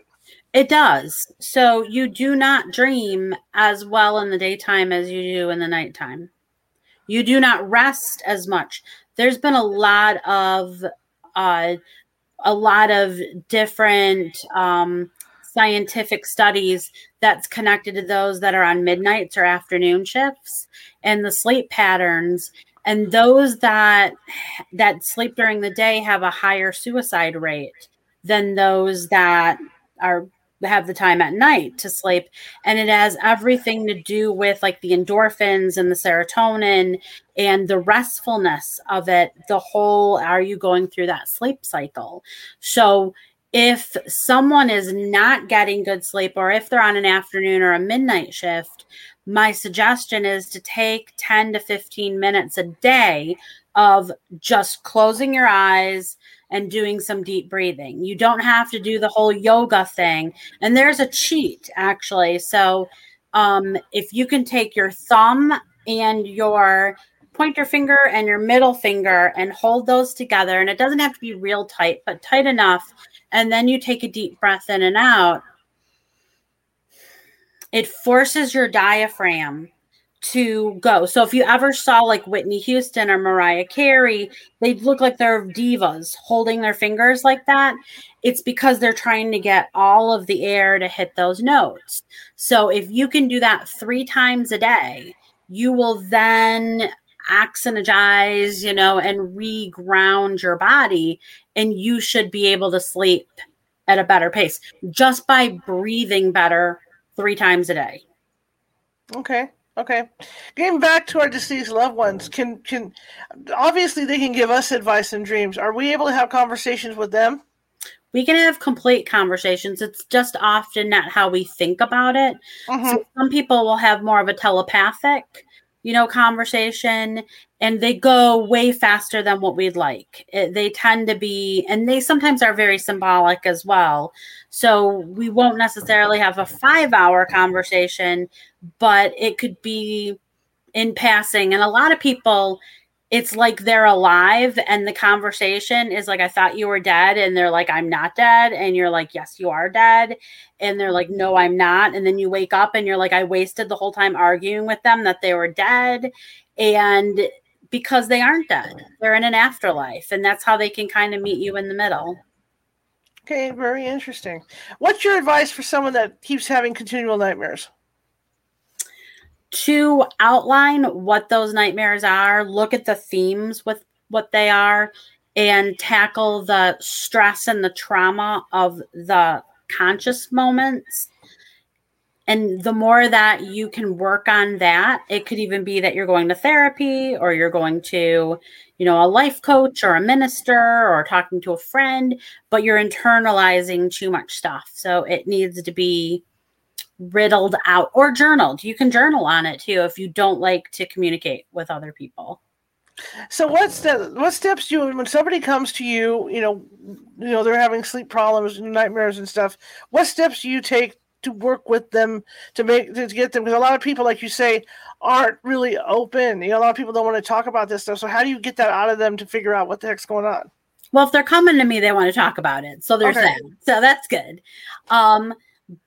It does. So you do not dream as well in the daytime as you do in the nighttime. You do not rest as much. There's been a lot of uh, a lot of different um, scientific studies that's connected to those that are on midnights or afternoon shifts and the sleep patterns and those that that sleep during the day have a higher suicide rate than those that are have the time at night to sleep. And it has everything to do with like the endorphins and the serotonin and the restfulness of it the whole are you going through that sleep cycle? So if someone is not getting good sleep or if they're on an afternoon or a midnight shift my suggestion is to take 10 to 15 minutes a day of just closing your eyes and doing some deep breathing. You don't have to do the whole yoga thing. And there's a cheat actually. So um, if you can take your thumb and your pointer finger and your middle finger and hold those together, and it doesn't have to be real tight, but tight enough. And then you take a deep breath in and out. It forces your diaphragm to go. So if you ever saw like Whitney Houston or Mariah Carey, they look like they're divas holding their fingers like that. It's because they're trying to get all of the air to hit those notes. So if you can do that 3 times a day, you will then oxygenate, you know, and reground your body and you should be able to sleep at a better pace just by breathing better 3 times a day. Okay. Okay. Getting back to our deceased loved ones, can can obviously they can give us advice and dreams. Are we able to have conversations with them? We can have complete conversations. It's just often not how we think about it. Mm-hmm. So some people will have more of a telepathic, you know, conversation and they go way faster than what we'd like. It, they tend to be, and they sometimes are very symbolic as well. So we won't necessarily have a five hour conversation, but it could be in passing. And a lot of people, it's like they're alive and the conversation is like i thought you were dead and they're like i'm not dead and you're like yes you are dead and they're like no i'm not and then you wake up and you're like i wasted the whole time arguing with them that they were dead and because they aren't dead. They're in an afterlife, and that's how they can kind of meet you in the middle. Okay, very interesting. What's your advice for someone that keeps having continual nightmares? To outline what those nightmares are, look at the themes with what they are, and tackle the stress and the trauma of the conscious moments and the more that you can work on that, it could even be that you're going to therapy or you're going to, you know, a life coach or a minister or talking to a friend, but you're internalizing too much stuff. So it needs to be riddled out or journaled. You can journal on it too if you don't like to communicate with other people. So what's the what steps do you when somebody comes to you, you know, you know they're having sleep problems, and nightmares and stuff. What steps do you take to work with them to make to get them because a lot of people like you say aren't really open you know a lot of people don't want to talk about this stuff so how do you get that out of them to figure out what the heck's going on well if they're coming to me they want to talk about it so there's okay. that so that's good um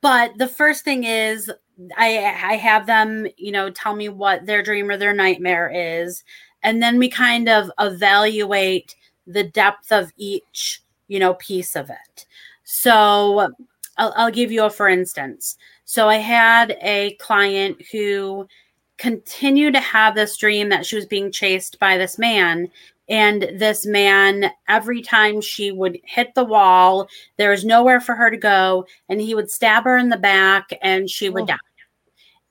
but the first thing is i i have them you know tell me what their dream or their nightmare is and then we kind of evaluate the depth of each you know piece of it so I'll, I'll give you a for instance. So I had a client who continued to have this dream that she was being chased by this man. And this man, every time she would hit the wall, there was nowhere for her to go. And he would stab her in the back and she would oh. die.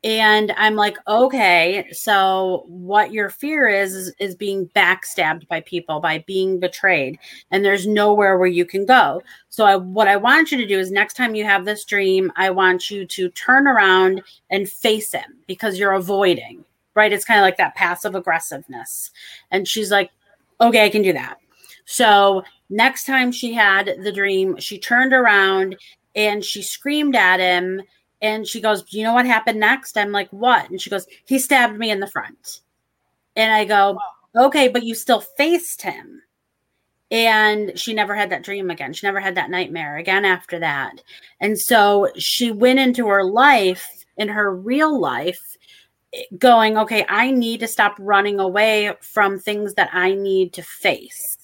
And I'm like, okay, so what your fear is, is, is being backstabbed by people, by being betrayed, and there's nowhere where you can go. So I, what I want you to do is next time you have this dream, I want you to turn around and face him because you're avoiding, right? It's kind of like that passive aggressiveness. And she's like, okay, I can do that. So next time she had the dream, she turned around and she screamed at him and she goes, you know what happened next? I'm like, What? And she goes, He stabbed me in the front. And I go, Okay, but you still faced him. and she never had that dream again. She never had that nightmare again after that. And so she went into her life, in her real life, going, okay, I need to stop running away from things that I need to face.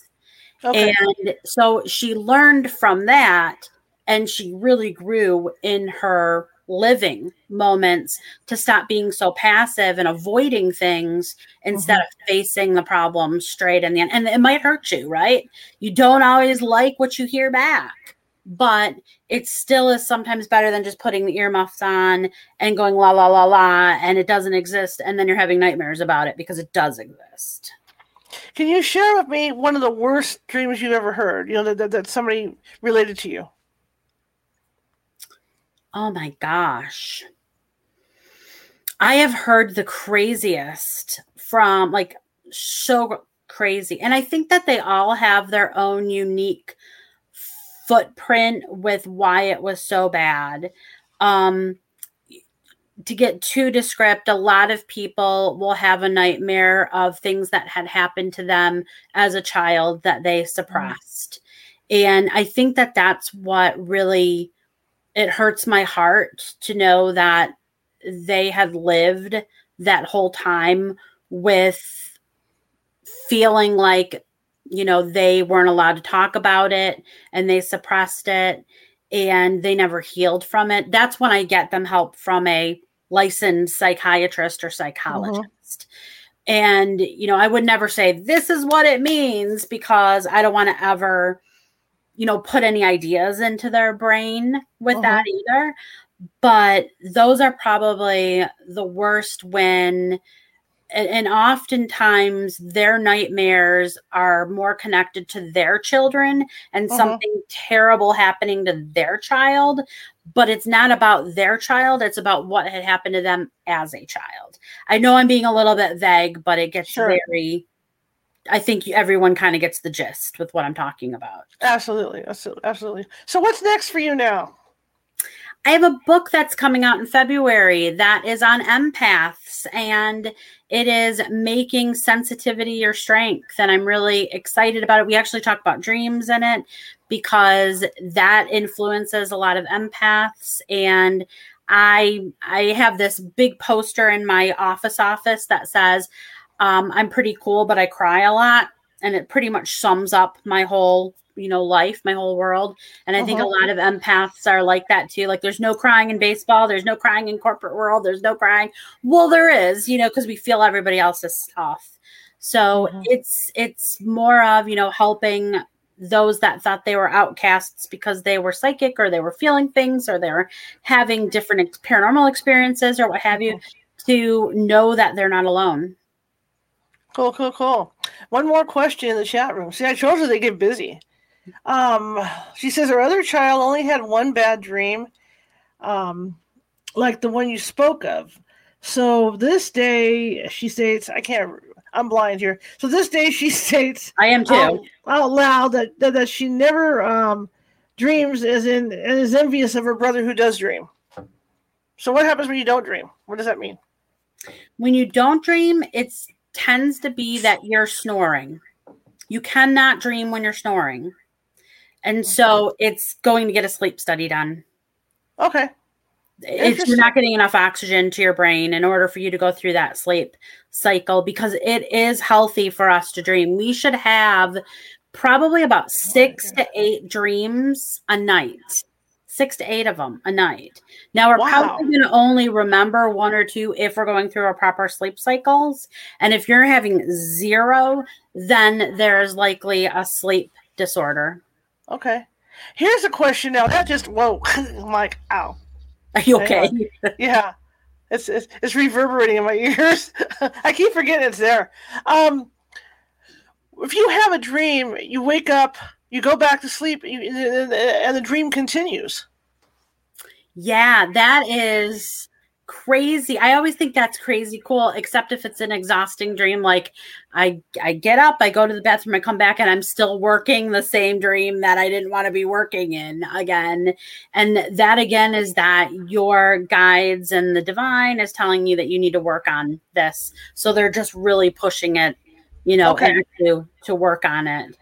Okay. And so she learned from that and she really grew in her living moments to stop being so passive and avoiding things instead mm-hmm. of facing the problem straight in the end. And it might hurt you, right? You don't always like what you hear back, but it still is sometimes better than just putting the earmuffs on and going la la la la and it doesn't exist and then you're having nightmares about it because it does exist. Can you share with me one of the worst dreams you've ever heard? You know that, that, that somebody related to you. Oh my gosh. I have heard the craziest from like so crazy. And I think that they all have their own unique footprint with why it was so bad. Um to get too descript, a lot of people will have a nightmare of things that had happened to them as a child that they mm-hmm. suppressed. Mm. And I think that that's what really it hurts my heart to know that they had lived that whole time with feeling like you know they weren't allowed to talk about it and they suppressed it and they never healed from it that's when i get them help from a licensed psychiatrist or psychologist mm-hmm. and you know i would never say this is what it means because i don't want to ever you know, put any ideas into their brain with uh-huh. that either. But those are probably the worst when, and, and oftentimes their nightmares are more connected to their children and uh-huh. something terrible happening to their child. But it's not about their child, it's about what had happened to them as a child. I know I'm being a little bit vague, but it gets sure. very I think everyone kind of gets the gist with what I'm talking about. Absolutely, absolutely, absolutely. So, what's next for you now? I have a book that's coming out in February that is on empaths and it is making sensitivity your strength. And I'm really excited about it. We actually talk about dreams in it because that influences a lot of empaths. And I I have this big poster in my office office that says um, I'm pretty cool, but I cry a lot. And it pretty much sums up my whole, you know, life, my whole world. And I uh-huh. think a uh-huh. lot of empaths are like that too. Like there's no crying in baseball, there's no crying in corporate world, there's no crying. Well, there is, you know, because we feel everybody else's stuff. So uh-huh. it's it's more of, you know, helping those that thought they were outcasts because they were psychic or they were feeling things or they were having different paranormal experiences or what have you uh-huh. to know that they're not alone. Cool, cool, cool. One more question in the chat room. See, I told you they get busy. Um, she says her other child only had one bad dream, um, like the one you spoke of. So this day, she states, I can't, I'm blind here. So this day, she (laughs) states, I am too, out, out loud that, that, that she never um, dreams, as in, and is envious of her brother who does dream. So what happens when you don't dream? What does that mean? When you don't dream, it's tends to be that you're snoring. You cannot dream when you're snoring. And so it's going to get a sleep study done. Okay. If you're not getting enough oxygen to your brain in order for you to go through that sleep cycle, because it is healthy for us to dream. We should have probably about six to eight dreams a night six to eight of them a night. Now we're wow. probably going to only remember one or two if we're going through our proper sleep cycles. And if you're having zero, then there's likely a sleep disorder. Okay. Here's a question now. That just whoa. (laughs) I'm like, ow. Are you okay? (laughs) yeah. It's, it's, it's reverberating in my (laughs) ears. I keep forgetting it's there. Um, if you have a dream, you wake up you go back to sleep and the dream continues yeah that is crazy i always think that's crazy cool except if it's an exhausting dream like i i get up i go to the bathroom i come back and i'm still working the same dream that i didn't want to be working in again and that again is that your guides and the divine is telling you that you need to work on this so they're just really pushing it you know okay. to to work on it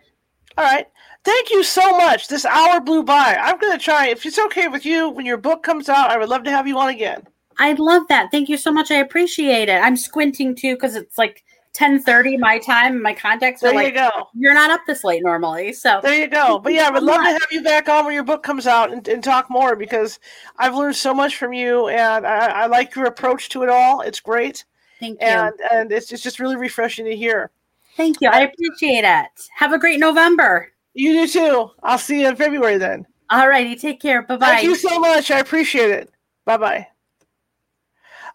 All right. Thank you so much. This hour blew by. I'm going to try, if it's okay with you, when your book comes out, I would love to have you on again. I'd love that. Thank you so much. I appreciate it. I'm squinting too because it's like 10:30 my time. My contacts there are like, you go. You're not up this late normally, so there you go. But yeah, I would love to have you back on when your book comes out and, and talk more because I've learned so much from you, and I, I like your approach to it all. It's great. Thank you. And and it's, it's just really refreshing to hear. Thank you. I appreciate it. Have a great November. You do too. I'll see you in February then. All righty. Take care. Bye bye. Thank you so much. I appreciate it. Bye bye.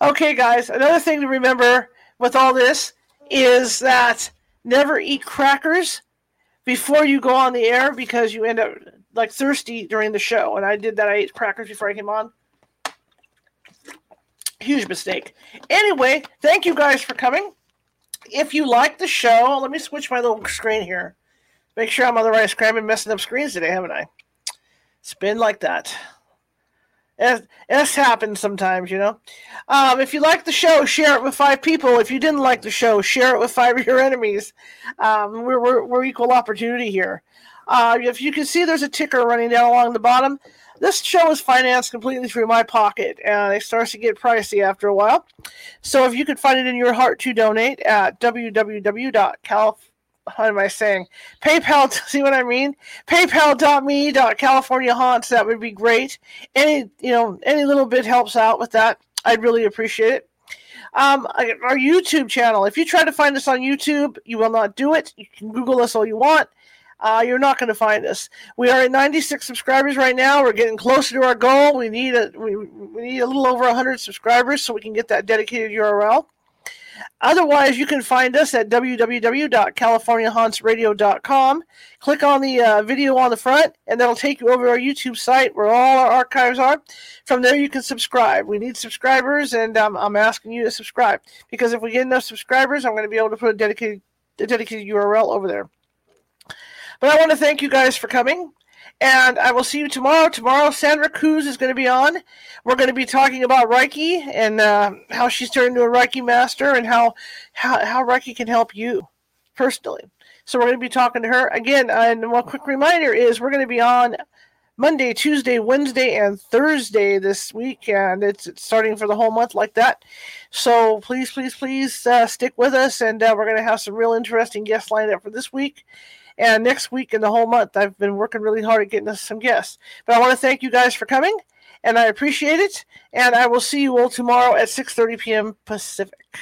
Okay, guys, another thing to remember with all this is that never eat crackers before you go on the air because you end up like thirsty during the show. And I did that. I ate crackers before I came on. Huge mistake. Anyway, thank you guys for coming. If you like the show, let me switch my little screen here. Make sure I'm on the right screen. I've been messing up screens today, haven't I? Been like that. It, it's happened sometimes, you know. Um, if you like the show, share it with five people. If you didn't like the show, share it with five of your enemies. Um, we're, we're, we're, equal opportunity here. Uh, if you can see, there's a ticker running down along the bottom. This show is financed completely through my pocket, and it starts to get pricey after a while. So if you could find it in your heart to donate at www.calif how am I saying? PayPal, (laughs) see what I mean? PayPal.me California haunts. That would be great. Any you know, any little bit helps out with that. I'd really appreciate it. Um, our YouTube channel. If you try to find us on YouTube, you will not do it. You can Google us all you want. Uh, you're not going to find us. We are at 96 subscribers right now. We're getting closer to our goal. We need a we, we need a little over 100 subscribers so we can get that dedicated URL. Otherwise, you can find us at www.californiahauntsradio.com. Click on the uh, video on the front, and that'll take you over to our YouTube site where all our archives are. From there, you can subscribe. We need subscribers, and um, I'm asking you to subscribe because if we get enough subscribers, I'm going to be able to put a dedicated, a dedicated URL over there. But I want to thank you guys for coming. And I will see you tomorrow. Tomorrow, Sandra Cruz is going to be on. We're going to be talking about Reiki and uh, how she's turned into a Reiki master and how, how, how Reiki can help you personally. So we're going to be talking to her again. And one quick reminder is we're going to be on Monday, Tuesday, Wednesday, and Thursday this week, and it's, it's starting for the whole month like that. So please, please, please uh, stick with us, and uh, we're going to have some real interesting guests lined up for this week. And next week and the whole month, I've been working really hard at getting us some guests. But I want to thank you guys for coming, and I appreciate it. And I will see you all tomorrow at 6:30 p.m. Pacific.